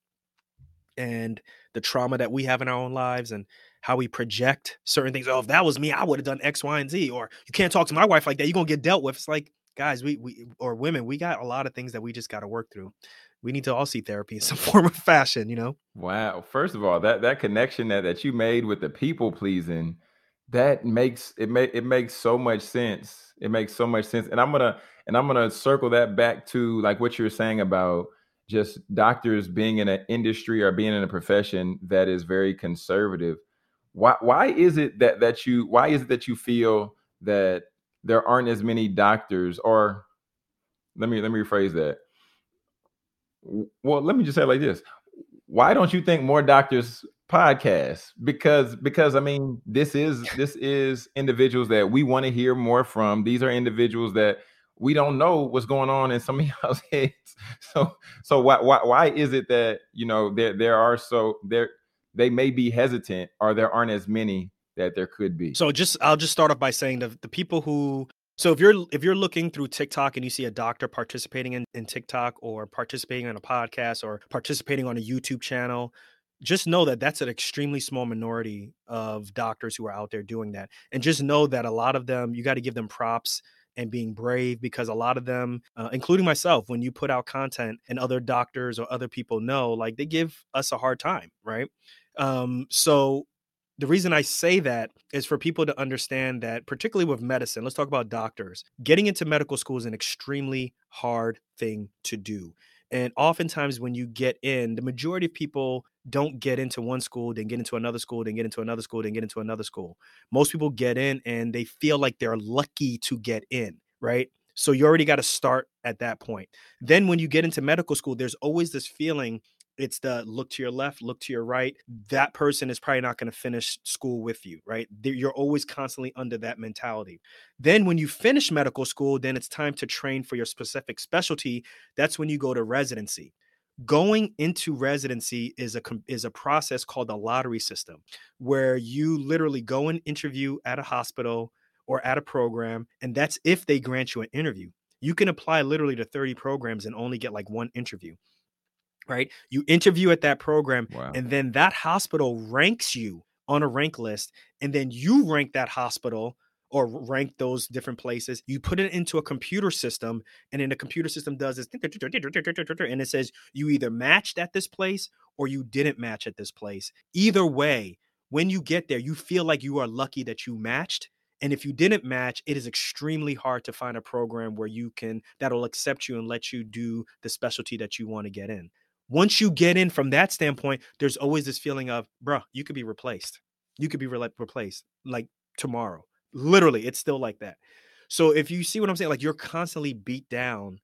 and the trauma that we have in our own lives and how we project certain things. Oh, if that was me, I would have done X, Y, and Z. Or you can't talk to my wife like that. You're gonna get dealt with. It's like, guys, we we or women, we got a lot of things that we just gotta work through. We need to all see therapy in some form of fashion, you know? Wow. First of all, that that connection that, that you made with the people pleasing, that makes it make it makes so much sense. It makes so much sense. And I'm gonna and I'm gonna circle that back to like what you're saying about just doctors being in an industry or being in a profession that is very conservative. Why why is it that that you why is it that you feel that there aren't as many doctors? Or let me let me rephrase that. Well let me just say like this. Why don't you think more doctors podcast? Because because i mean this is this is individuals that we want to hear more from. These are individuals that we don't know what's going on in some of y'all's heads so so why why, why is it that you know there there are so there they may be hesitant or there aren't as many that there could be. So just I'll just start off by saying the the people who so if you're if you're looking through TikTok and you see a doctor participating in, in TikTok or participating in a podcast or participating on a YouTube channel, just know that that's an extremely small minority of doctors who are out there doing that. And just know that a lot of them, you got to give them props and being brave because a lot of them, uh, including myself, when you put out content and other doctors or other people know, like they give us a hard time, right? Um, so the reason I say that is for people to understand that, particularly with medicine, let's talk about doctors. Getting into medical school is an extremely hard thing to do. And oftentimes, when you get in, the majority of people don't get into one school, then get into another school, then get into another school, then get into another school. Most people get in and they feel like they're lucky to get in, right? So you already got to start at that point. Then, when you get into medical school, there's always this feeling it's the look to your left, look to your right. That person is probably not going to finish school with you, right? You're always constantly under that mentality. Then, when you finish medical school, then it's time to train for your specific specialty. That's when you go to residency. Going into residency is a is a process called the lottery system, where you literally go and interview at a hospital or at a program, and that's if they grant you an interview. You can apply literally to 30 programs and only get like one interview right? You interview at that program, wow. and then that hospital ranks you on a rank list, and then you rank that hospital or rank those different places. You put it into a computer system, and then the computer system does this, and it says you either matched at this place or you didn't match at this place. Either way, when you get there, you feel like you are lucky that you matched. And if you didn't match, it is extremely hard to find a program where you can that'll accept you and let you do the specialty that you want to get in once you get in from that standpoint, there's always this feeling of, bro, you could be replaced. You could be re- replaced like tomorrow. Literally, it's still like that. So if you see what I'm saying, like you're constantly beat down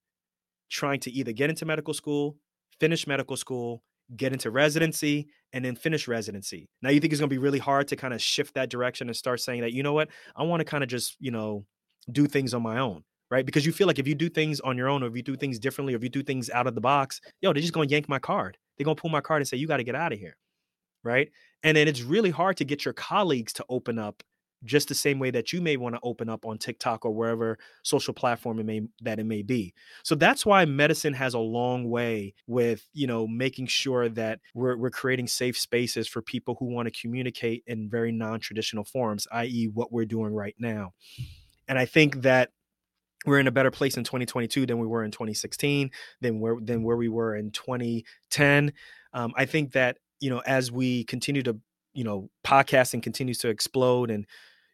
trying to either get into medical school, finish medical school, get into residency, and then finish residency. Now you think it's gonna be really hard to kind of shift that direction and start saying that, you know what, I want to kind of just, you know, do things on my own right? Because you feel like if you do things on your own, or if you do things differently, or if you do things out of the box, yo, they're just gonna yank my card. They're gonna pull my card and say, you got to get out of here, right? And then it's really hard to get your colleagues to open up just the same way that you may want to open up on TikTok or wherever social platform it may that it may be. So that's why medicine has a long way with, you know, making sure that we're we're creating safe spaces for people who want to communicate in very non-traditional forms, i.e. what we're doing right now. And I think that we're in a better place in 2022 than we were in 2016 than where than where we were in 2010 um, i think that you know as we continue to you know podcasting continues to explode and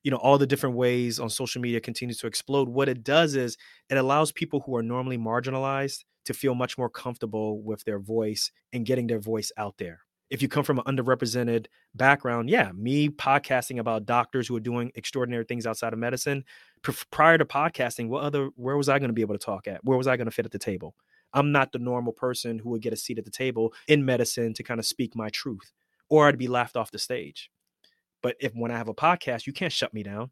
you know all the different ways on social media continues to explode what it does is it allows people who are normally marginalized to feel much more comfortable with their voice and getting their voice out there. If you come from an underrepresented background yeah me podcasting about doctors who are doing extraordinary things outside of medicine prior to podcasting what other where was i going to be able to talk at? Where was i going to fit at the table? I'm not the normal person who would get a seat at the table in medicine to kind of speak my truth or i'd be laughed off the stage. But if when I have a podcast, you can't shut me down.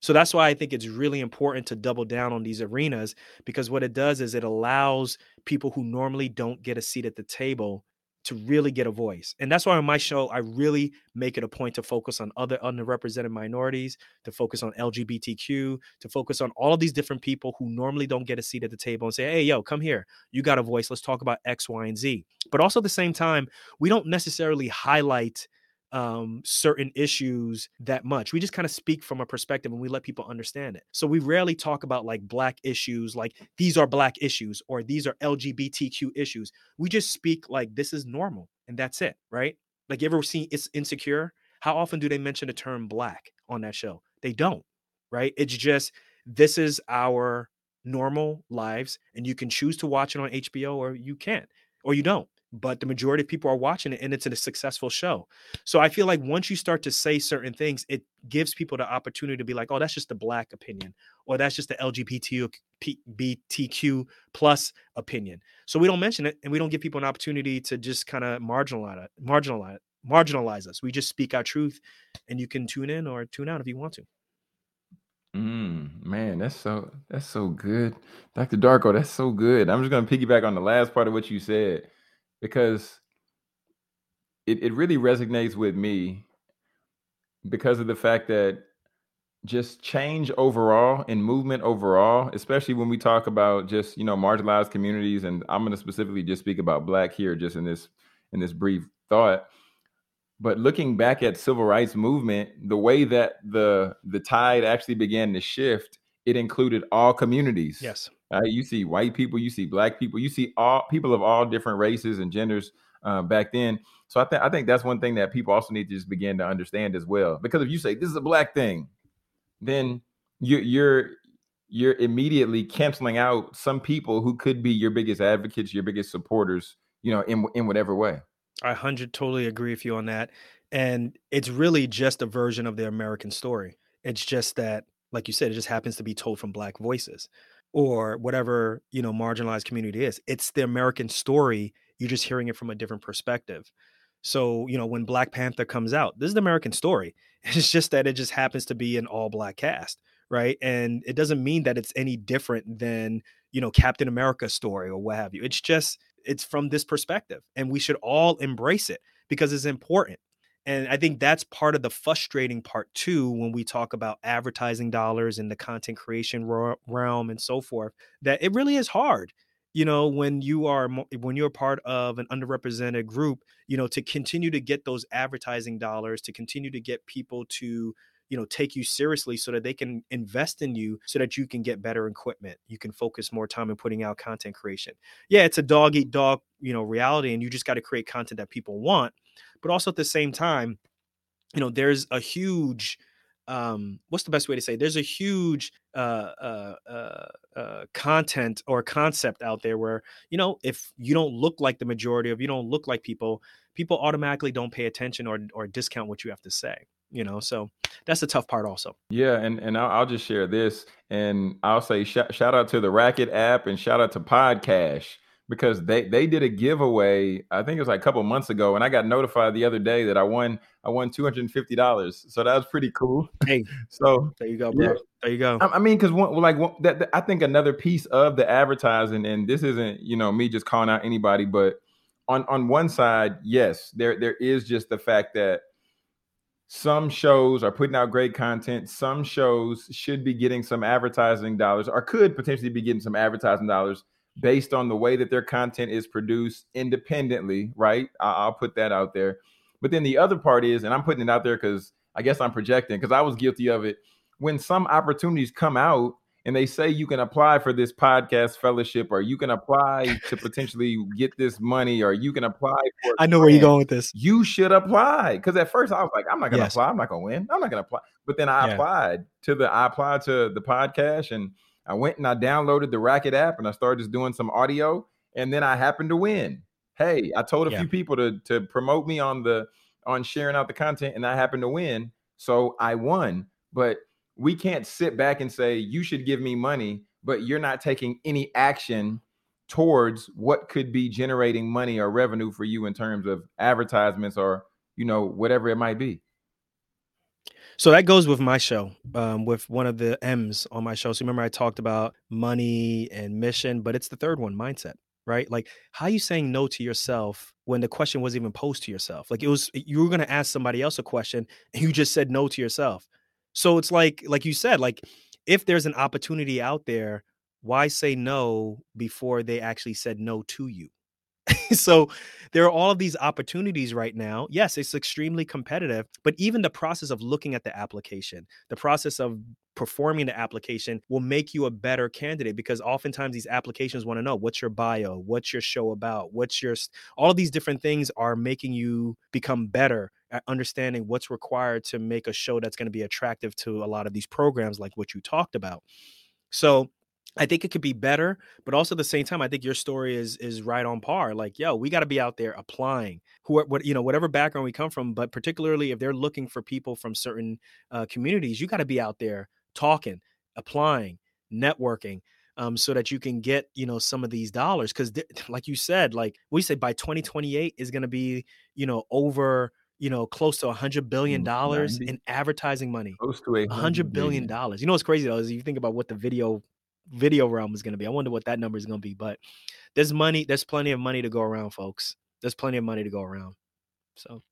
So that's why I think it's really important to double down on these arenas because what it does is it allows people who normally don't get a seat at the table to really get a voice. And that's why on my show, I really make it a point to focus on other underrepresented minorities, to focus on LGBTQ, to focus on all of these different people who normally don't get a seat at the table and say, hey, yo, come here. You got a voice. Let's talk about X, Y, and Z. But also at the same time, we don't necessarily highlight um, certain issues that much. We just kind of speak from a perspective and we let people understand it. So we rarely talk about like black issues, like these are black issues or these are LGBTQ issues. We just speak like this is normal and that's it, right? Like you ever seen it's insecure? How often do they mention the term black on that show? They don't, right? It's just this is our normal lives and you can choose to watch it on HBO or you can't or you don't but the majority of people are watching it and it's a successful show. So I feel like once you start to say certain things, it gives people the opportunity to be like, oh, that's just the black opinion, or that's just the LGBTQ plus opinion. So we don't mention it and we don't give people an opportunity to just kind of marginalize marginalize marginalize us. We just speak our truth and you can tune in or tune out if you want to. Mm, man, that's so that's so good. Dr. Darko, that's so good. I'm just gonna piggyback on the last part of what you said because it, it really resonates with me because of the fact that just change overall and movement overall, especially when we talk about just you know marginalized communities, and I'm going to specifically just speak about Black here, just in this in this brief thought. But looking back at civil rights movement, the way that the the tide actually began to shift, it included all communities. Yes. Uh, you see white people, you see black people, you see all people of all different races and genders uh, back then. So I think I think that's one thing that people also need to just begin to understand as well. Because if you say this is a black thing, then you, you're you're immediately canceling out some people who could be your biggest advocates, your biggest supporters, you know, in in whatever way. I hundred totally agree with you on that. And it's really just a version of the American story. It's just that, like you said, it just happens to be told from black voices or whatever you know marginalized community is. It's the american story you're just hearing it from a different perspective. So you know when black panther comes out this is the american story. It's just that it just happens to be an all black cast right? And it doesn't mean that it's any different than you know captain america's story or what have you. It's just it's from this perspective and we should all embrace it because it's important and I think that's part of the frustrating part too when we talk about advertising dollars in the content creation realm and so forth, that it really is hard. You know, when you are when you're part of an underrepresented group, you know, to continue to get those advertising dollars, to continue to get people to you know take you seriously so that they can invest in you so that you can get better equipment you can focus more time in putting out content creation yeah it's a dog eat dog you know reality and you just got to create content that people want but also at the same time you know there's a huge um what's the best way to say there's a huge uh, uh uh uh content or concept out there where you know if you don't look like the majority of you don't look like people people automatically don't pay attention or or discount what you have to say you know? So that's the tough part also. Yeah and and i'll, I'll just share this and i'll say sh- shout out to the racket app and shout out to podcash because they they did a giveaway. I think it was like a couple months ago, and I got notified the other day that I won I won two hundred and fifty dollars. So that was pretty cool. Hey, so there you go, bro. Yeah. There you go. I, I mean, because like one, that, that, I think another piece of the advertising, and this isn't you know me just calling out anybody, but on on one side, yes, there there is just the fact that some shows are putting out great content. Some shows should be getting some advertising dollars, or could potentially be getting some advertising dollars based on the way that their content is produced independently, right? I'll put that out there. But then the other part is, and I'm putting it out there because I guess I'm projecting because I was guilty of it. When some opportunities come out and they say you can apply for this podcast fellowship or you can apply to potentially get this money or you can apply for I know where you're going with this. You should apply. Because at first I was like, I'm not gonna Yes. apply, I'm not gonna win. I'm not gonna apply. But then I Yeah. applied to the I applied to the podcast and I went and I downloaded the Racket app and I started just doing some audio and then I happened to win. Hey, I told a Yeah. few people to to promote me on the on sharing out the content and I happened to win. So I won. But we can't sit back and say you should give me money, but you're not taking any action towards what could be generating money or revenue for you in terms of advertisements or you know whatever it might be. So that goes with my show, um, with one of the M's on my show. So remember, I talked about money and mission, but it's the third one, mindset, right? Like, how are you saying no to yourself when the question wasn't even posed to yourself? Like, it was you were going to ask somebody else a question, and you just said no to yourself. So it's like, like you said, like if there's an opportunity out there, why say no before they actually said no to you? so there are all of these opportunities right now. Yes, it's extremely competitive, but even the process of looking at the application, the process of performing the application will make you a better candidate because oftentimes these applications want to know what's your bio, what's your show about, what's your all of these different things are making you become better at understanding what's required to make a show that's going to be attractive to a lot of these programs like what you talked about. So I think it could be better, but also at the same time, I think your story is is right on par. Like, yo, we got to be out there applying. Who, what you know, whatever background we come from, but particularly if they're looking for people from certain uh, communities, you got to be out there talking, applying, networking, um, so that you can get you know some of these dollars. Because, like you said, like we said, by 2028 is going to be you know over you know close to a hundred billion dollars in advertising money. Close to A hundred billion dollars. You know what's crazy though is you think about what the video video realm is going to be. I wonder what that number is going to be. But there's money. There's plenty of money to go around, folks. There's plenty of money to go around. So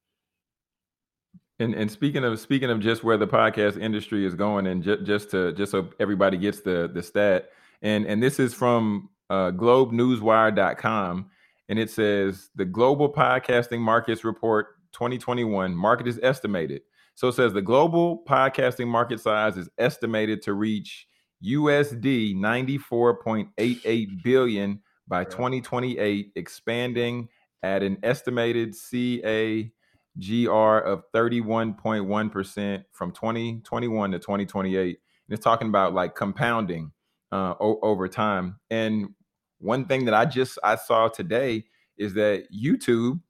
And and speaking of speaking of just where the podcast industry is going, and ju- just to just so everybody gets the the stat, and and this is from uh, GlobeNewsWire.com, and it says the Global Podcasting Markets Report 2021 market is estimated. So it says the global podcasting market size is estimated to reach USD 94.88 billion by 2028, expanding at an estimated CA GR of 31.1% from 2021 to 2028. And it's talking about like compounding uh, o- over time. And one thing that I just I saw today is that YouTube,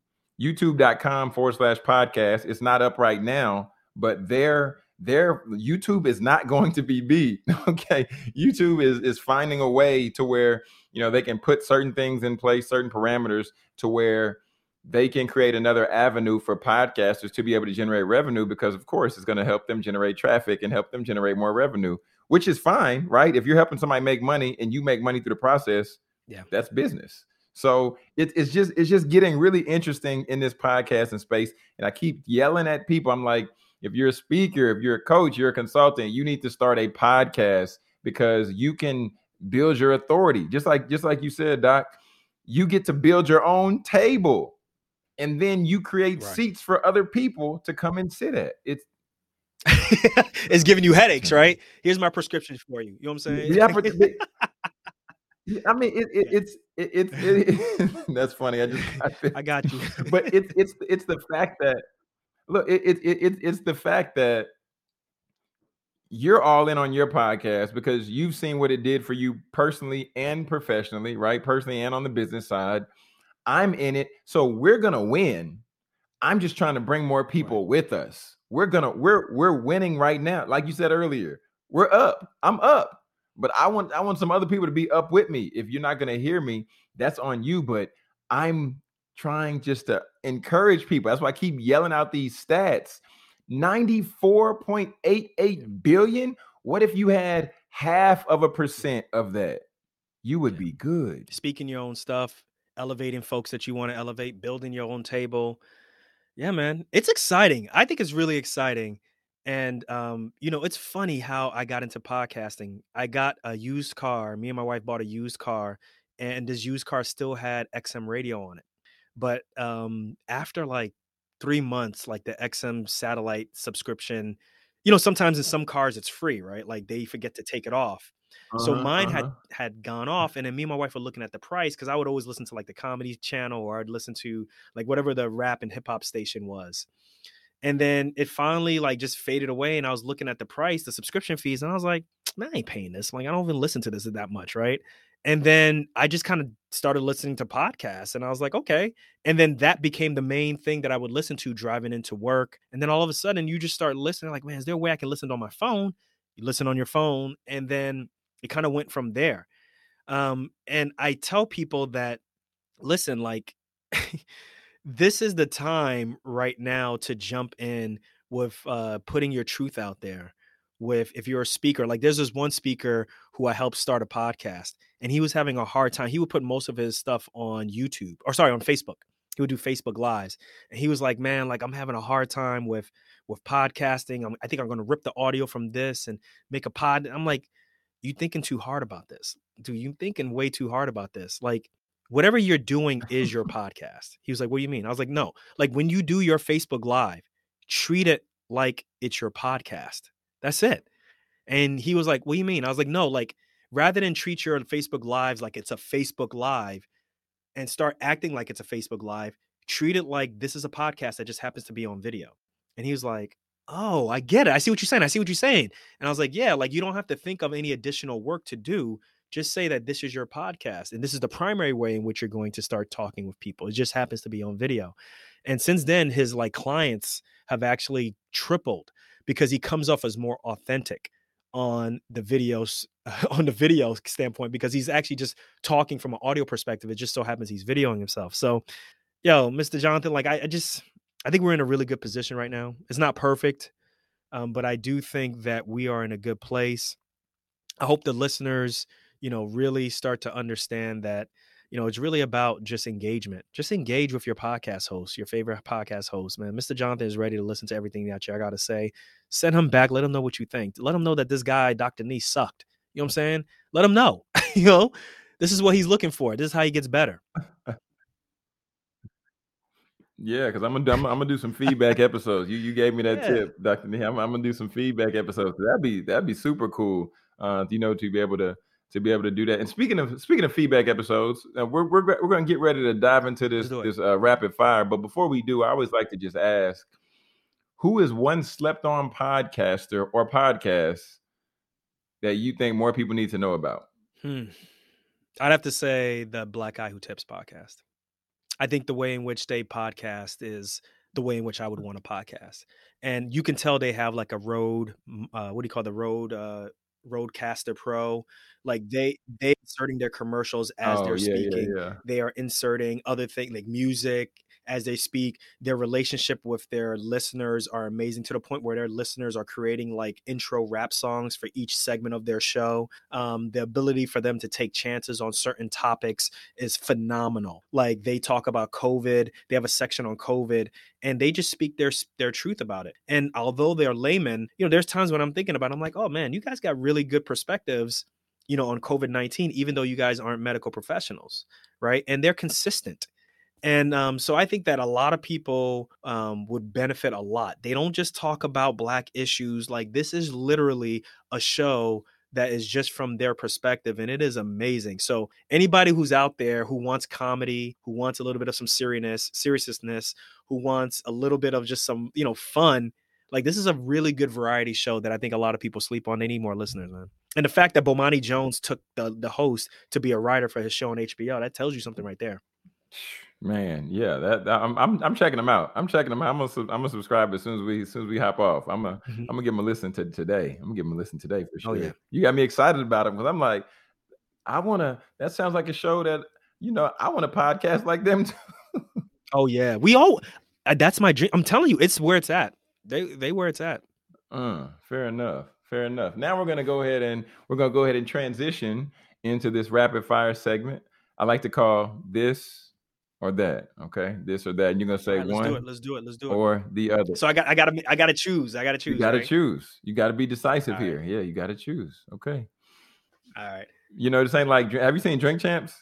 youtube.com forward slash podcast, it's not up right now, but their their YouTube is not going to be beat. Okay. YouTube is is finding a way to where you know they can put certain things in place, certain parameters to where they can create another avenue for podcasters to be able to generate revenue because of course it's going to help them generate traffic and help them generate more revenue which is fine right if you're helping somebody make money and you make money through the process Yeah. that's business so it, it's just it's just getting really interesting in this podcasting space and i keep yelling at people i'm like if you're a speaker if you're a coach you're a consultant you need to start a podcast because you can build your authority just like just like you said doc you get to build your own table and then you create Right. seats for other people to come and sit at. It's it's giving you headaches, hmm. right? Here's my prescription for you. You know what I'm saying? yeah, I mean, it, it, it's it, it's it, that's funny. I just I I got you. but it's it's it's the fact that look, it, it, it it- it's the fact that you're all in on your podcast because you've seen what it did for you personally and professionally, right? Personally and on the business side. I'm in it, so we're gonna win. I'm just trying to bring more people with us. We're gonna we're we're winning right now. Like you said earlier, we're up. I'm up. But I want I want some other people to be up with me. If you're not gonna hear me, that's on you. But I'm trying just to encourage people. That's why I keep yelling out these stats. 94.88 billion. What if you had half of a percent of that? You would be good. Speaking your own stuff, elevating folks that you want to elevate, building your own table. Yeah, man. It's exciting. I think it's really exciting. And um, you know, it's funny how I got into podcasting. I got a used car. Me and my wife bought a used car, and this used car still had XM radio on it. But um after like three months, like the XM satellite subscription you know, sometimes in some cars it's free, right? Like they forget to take it off. So Uh-huh, mine had uh-huh. had gone off, and then me and my wife were looking at the price because I would always listen to like the comedy channel or I'd listen to like whatever the rap and hip hop station was. And then it finally like just faded away, and I was looking at the price, the subscription fees, and I was like, man, I ain't paying this. Like I don't even listen to this that much, right? And then I just kind of started listening to podcasts, and I was like, okay. And then that became the main thing that I would listen to driving into work. And then all of a sudden, you just start listening, like, man, is there a way I can listen on my phone? You listen on your phone, and then it kind of went from there. Um, and I tell people that, listen, like, this is the time right now to jump in with uh, putting your truth out there. With if you're a speaker, like there's this one speaker who I helped start a podcast, and he was having a hard time. He would put most of his stuff on YouTube, or sorry, on Facebook. He would do Facebook lives, and he was like, "Man, like I'm having a hard time with with podcasting. I'm, I think I'm going to rip the audio from this and make a pod." I'm like, "You thinking too hard about this? Do you thinking way too hard about this? Like, whatever you're doing is your podcast." He was like, "What do you mean?" I was like, "No, like when you do your Facebook live, treat it like it's your podcast. That's it." And he was like, "What do you mean?" I was like, "No, like rather than treat your Facebook lives like it's a Facebook live and start acting like it's a Facebook live, treat it like this is a podcast that just happens to be on video." And he was like, "Oh, I get it. I see what you're saying. I see what you're saying." And I was like, "Yeah, like you don't have to think of any additional work to do. Just say that this is your podcast and this is the primary way in which you're going to start talking with people. It just happens to be on video." And since then his like clients have actually tripled because he comes off as more authentic on the videos on the video standpoint because he's actually just talking from an audio perspective. It just so happens he's videoing himself. So, yo, Mr. Jonathan, like I, I just I think we're in a really good position right now. It's not perfect, um, but I do think that we are in a good place. I hope the listeners, you know, really start to understand that, you know, it's really about just engagement. Just engage with your podcast host, your favorite podcast host, man. Mr. Jonathan is ready to listen to everything that you I got to say. Send him back. Let him know what you think. Let him know that this guy, Dr. Nii, sucked. You know what I'm saying? Let him know. you know, this is what he's looking for. This is how he gets better. Yeah, because I'm gonna I'm, I'm gonna do some feedback episodes. You you gave me that Yeah. tip, Doctor Nii. I'm, I'm gonna do some feedback episodes. That'd be that'd be super cool. Uh, you know, to be able to to be able to do that. And speaking of speaking of feedback episodes, uh, we're we're we're gonna get ready to dive into this Let's do it. this uh, rapid fire. But before we do, I always like to just ask, who is one slept on podcaster or podcast that you think more people need to know about? Hmm. I'd have to say the Black Guy Who Tips podcast. I think the way in which they podcast is the way in which I would want to podcast, and you can tell they have like a road. uh, what do you call the road? uh, Rodecaster Pro. Like they they inserting their commercials as oh they're yeah, speaking. yeah, yeah. They are inserting other things like music as they speak. Their relationship with their listeners are amazing to the point where their listeners are creating like intro rap songs for each segment of their show. Um, the ability for them to take chances on certain topics is phenomenal. Like they talk about COVID, they have a section on COVID, and they just speak their their truth about it. And although they're laymen, you know, there's times when I'm thinking about, it, I'm like, oh man, you guys got really good perspectives you know, on COVID 19, even though you guys aren't medical professionals, right? And they're consistent. And um, so I think that a lot of people um, would benefit a lot. They don't just talk about Black issues. Like, this is literally a show that is just from their perspective, and it is amazing. So, anybody who's out there who wants comedy, who wants a little bit of some seriousness, seriousness, who wants a little bit of just some, you know, fun, like this is a really good variety show that I think a lot of people sleep on. They need more listeners, man. And the fact that Bomani Jones took the the host to be a writer for his show on HBO, that tells you something right there. Man, yeah, that, that- I'm, I'm I'm checking them out. I'm checking them out. I'm gonna I'm gonna subscribe as soon as we as soon as we hop off. I'm gonna Mhm. I'm gonna give them a listen to today. I'm gonna give them a listen today for sure. Oh, sure. yeah. You got me excited about it because I'm like, I wanna. That sounds like a show that you know I want a podcast like them. Too. Oh yeah, we all. uh, That's my dream. I'm telling you, it's where it's at. They they where it's at. Uh, fair enough. Fair enough. Now we're gonna go ahead and we're gonna go ahead and transition into this rapid fire segment. I like to call this or that. Okay, this or that. And you're gonna say right, let's do it. Let's do it. Let's do it. or the other. So I got I got to I got to choose. I got to choose. you got to right? choose. You got to be decisive All right. here. Yeah, you got to choose. Okay. All right. You know, this ain't like. Have you seen Drink Champs?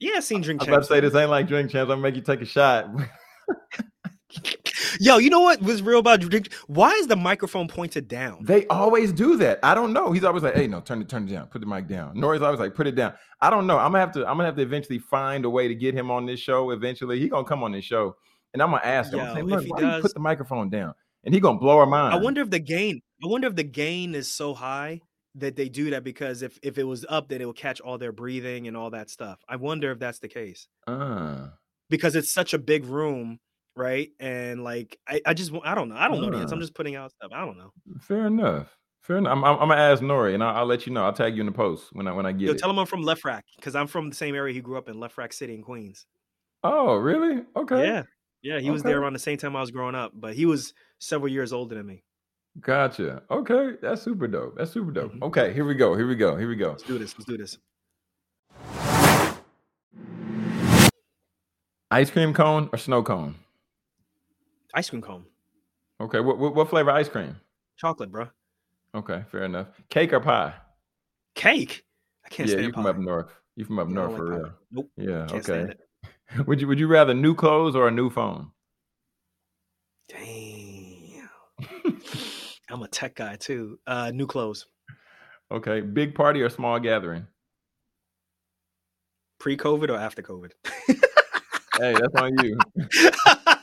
Yeah, I seen drink Champs. I was about to say this ain't like Drink Champs. I'm gonna make you take a shot. Yo, you know what was real about why is the microphone pointed down? They always do that. I don't know. He's always like, "Hey, no, turn it, turn it down. Put the mic down." Nore's always like, "Put it down." I don't know. I'm gonna have to. I'm gonna have to eventually find a way to get him on this show. Eventually, he gonna come on this show, and I'm gonna ask him. Yo, say, if Look, he why you put the microphone down? And he gonna blow our mind. I wonder if the gain. I wonder if the gain is so high that they do that because if if it was up, then it would catch all their breathing and all that stuff. I wonder if that's the case Uh, because it's such a big room, right? And like I, I just I don't know. I don't know the answer. I'm just putting out stuff. I don't know. fair enough. Fair enough. I'm, I'm, I'm gonna ask Nore, and I'll, I'll let you know. I'll tag you in the post when I when I get Yo, it. tell him I'm from LeFrak because I'm from the same area he grew up in, LeFrak City in Queens. oh, really? Okay. Yeah, yeah, he was there around the same time I was growing up, but he was several years older than me. Gotcha. Okay, that's super dope. That's super dope. Mhm. Okay, here we go. Here we go. Here we go. Let's do this. Let's do this. Ice cream cone or snow cone? Ice cream cone, Okay. What what, what flavor ice cream? chocolate, bro. Okay, fair enough. Cake or pie? Cake. I can't yeah, stand you from up north. You from up north for like real. pie. Nope. Yeah. Can't okay. Would you Would you rather new clothes or a new phone? Damn. I'm a tech guy too. Uh, new clothes. Okay. Big party or small gathering? Pre-COVID or after COVID? Hey, that's on you.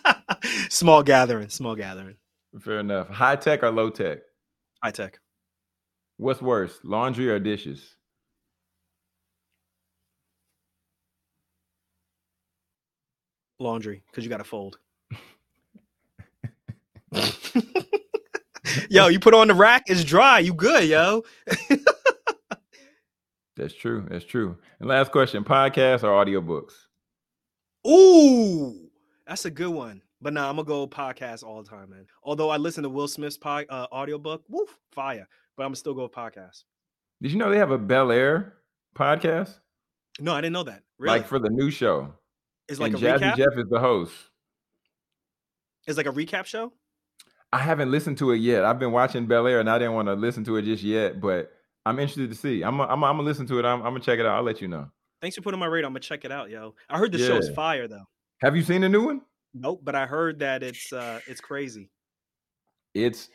small gathering. Small gathering. Fair enough. High tech or low tech? High tech. What's worse, laundry or dishes? Laundry because you got to fold. yo, you put on the rack, it's dry. You good, yo. That's true. That's true. And last question: podcasts or audiobooks? Ooh, that's a good one. But nah, I'm gonna go podcast all the time, man. Although I listen to Will Smith's pod, uh, audiobook, woof, fire. But I'm gonna still go podcast. Did you know they have a Bel Air podcast? No, I didn't know that. Really? Like for the new show. it's like and a Jazzy recap. Jeff is the host. It's like a recap show. I haven't listened to it yet. I've been watching Bel Air and I didn't want to listen to it just yet, but I'm interested to see. I'm I'm, I'm gonna listen to it. I'm, I'm gonna check it out. I'll let you know. Thanks for putting my radar. I'm gonna check it out, yo. I heard the show is fire though. Have you seen the new one? Nope, but I heard that it's uh it's crazy. It's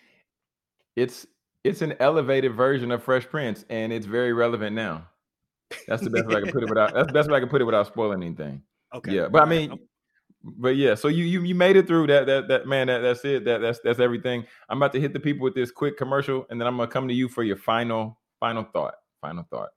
it's it's an elevated version of Fresh Prince, and it's very relevant now. That's the best way I can put it without. That's the best way I can put it without spoiling anything. Okay. Yeah, but I mean, but yeah. So you you you made it through that that that man. That that's it. That that's that's everything. I'm about to hit the people with this quick commercial, and then I'm gonna come to you for your final final thought. Final thought.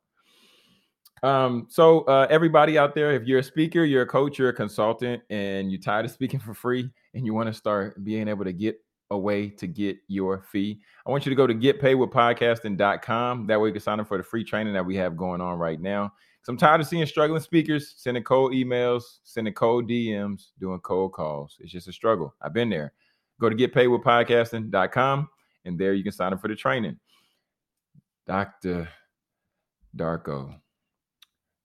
Um, so uh, everybody out there, if you're a speaker, you're a coach, you're a consultant, and you're tired of speaking for free, and you want to start being able to get a way to get your fee, I want you to go to getpaidwithpodcasting.com. That way you can sign up for the free training that we have going on right now. So I'm tired of seeing struggling speakers sending cold emails, sending cold DMs, doing cold calls. It's just a struggle. I've been there. Go to getpaidwithpodcasting.com and there you can sign up for the training. Dr. Darko.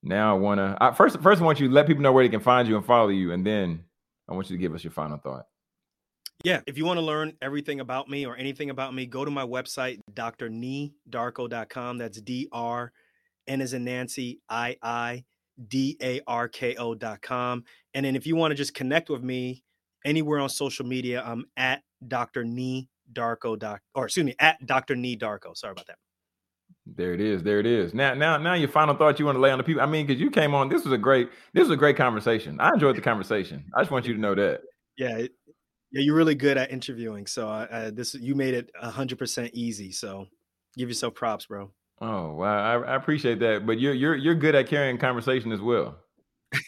Now I want to I, first first I want you to let people know where they can find you and follow you and then I want you to give us your final thought. Yeah, if you want to learn everything about me or anything about me, go to my website, drniidarko.com. That's D R N as in Nancy, I I D A R K O.com. And then if you want to just connect with me anywhere on social media, I'm at Dr. Darko. Or excuse me, at Dr. Darko. Sorry about that. There it is. There it is. Now, now, now, your final thought you want to lay on the people. I mean, because you came on. This was a great. This was a great conversation. I enjoyed the conversation. I just want you to know that. Yeah, yeah, you're really good at interviewing. So uh, this you made it hundred percent easy. So give yourself props, bro. Oh wow, I, I appreciate that. But you're you're you're good at carrying conversation as well.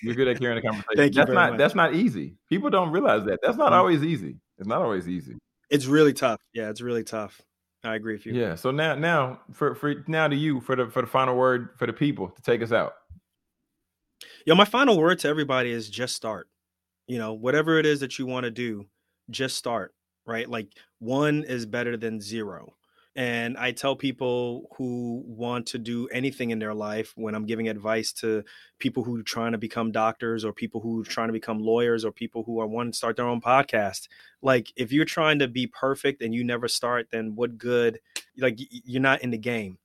You're good at carrying a conversation. Thank you that's not much. that's not easy. People don't realize that. That's not Mhm. always easy. It's not always easy. It's really tough. Yeah, it's really tough. I agree with you. Yeah. So now now for for now to you for the for the final word for the people to take us out. Yo, my final word to everybody is just start. You know, whatever it is that you want to do, just start, right? Like one is better than zero. And I tell people who want to do anything in their life when I'm giving advice to people who are trying to become doctors or people who are trying to become lawyers or people who are wanting to start their own podcast. Like if you're trying to be perfect and you never start, then what good? Like you're not in the game.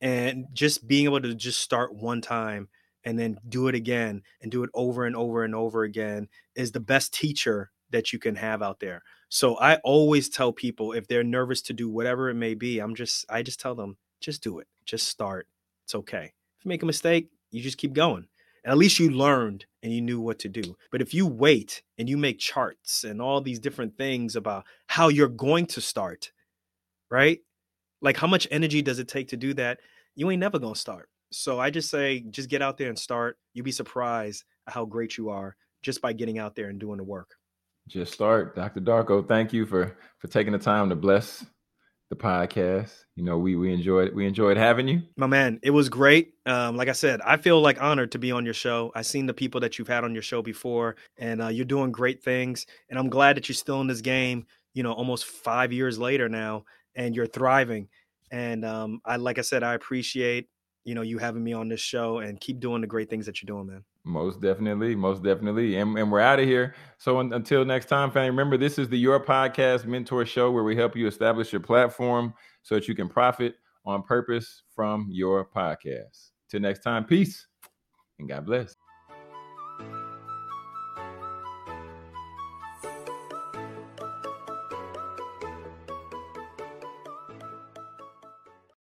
And just being able to just start one time and then do it again and do it over and over and over again is the best teacher that you can have out there So I always tell people if they're nervous to do whatever it may be, I'm just I just tell them just do it. Just start. It's okay. If you make a mistake, you just keep going. At least you learned and you knew what to do. But if you wait and you make charts and all these different things about how you're going to start, right? Like how much energy does it take to do that? You ain't never going to start. So I just say just get out there and start. You'll be surprised how great you are just by getting out there and doing the work. Just start. Dr. Darko, thank you for for taking the time to bless the podcast. You know, we we enjoyed we enjoyed having you. My man, it was great. Um, like I said, I feel like honored to be on your show. I've seen the people that you've had on your show before, and uh, you're doing great things. And I'm glad that you're still in this game. You know, almost five years later now, and you're thriving. And um, I, like I said, I appreciate you know you having me on this show, and keep doing the great things that you're doing, man. Most definitely, most definitely. And, and we're out of here. So un, until next time, family, remember this is the Your Podcast Mentor Show where we help you establish your platform so that you can profit on purpose from your podcast. Till next time, peace and God bless.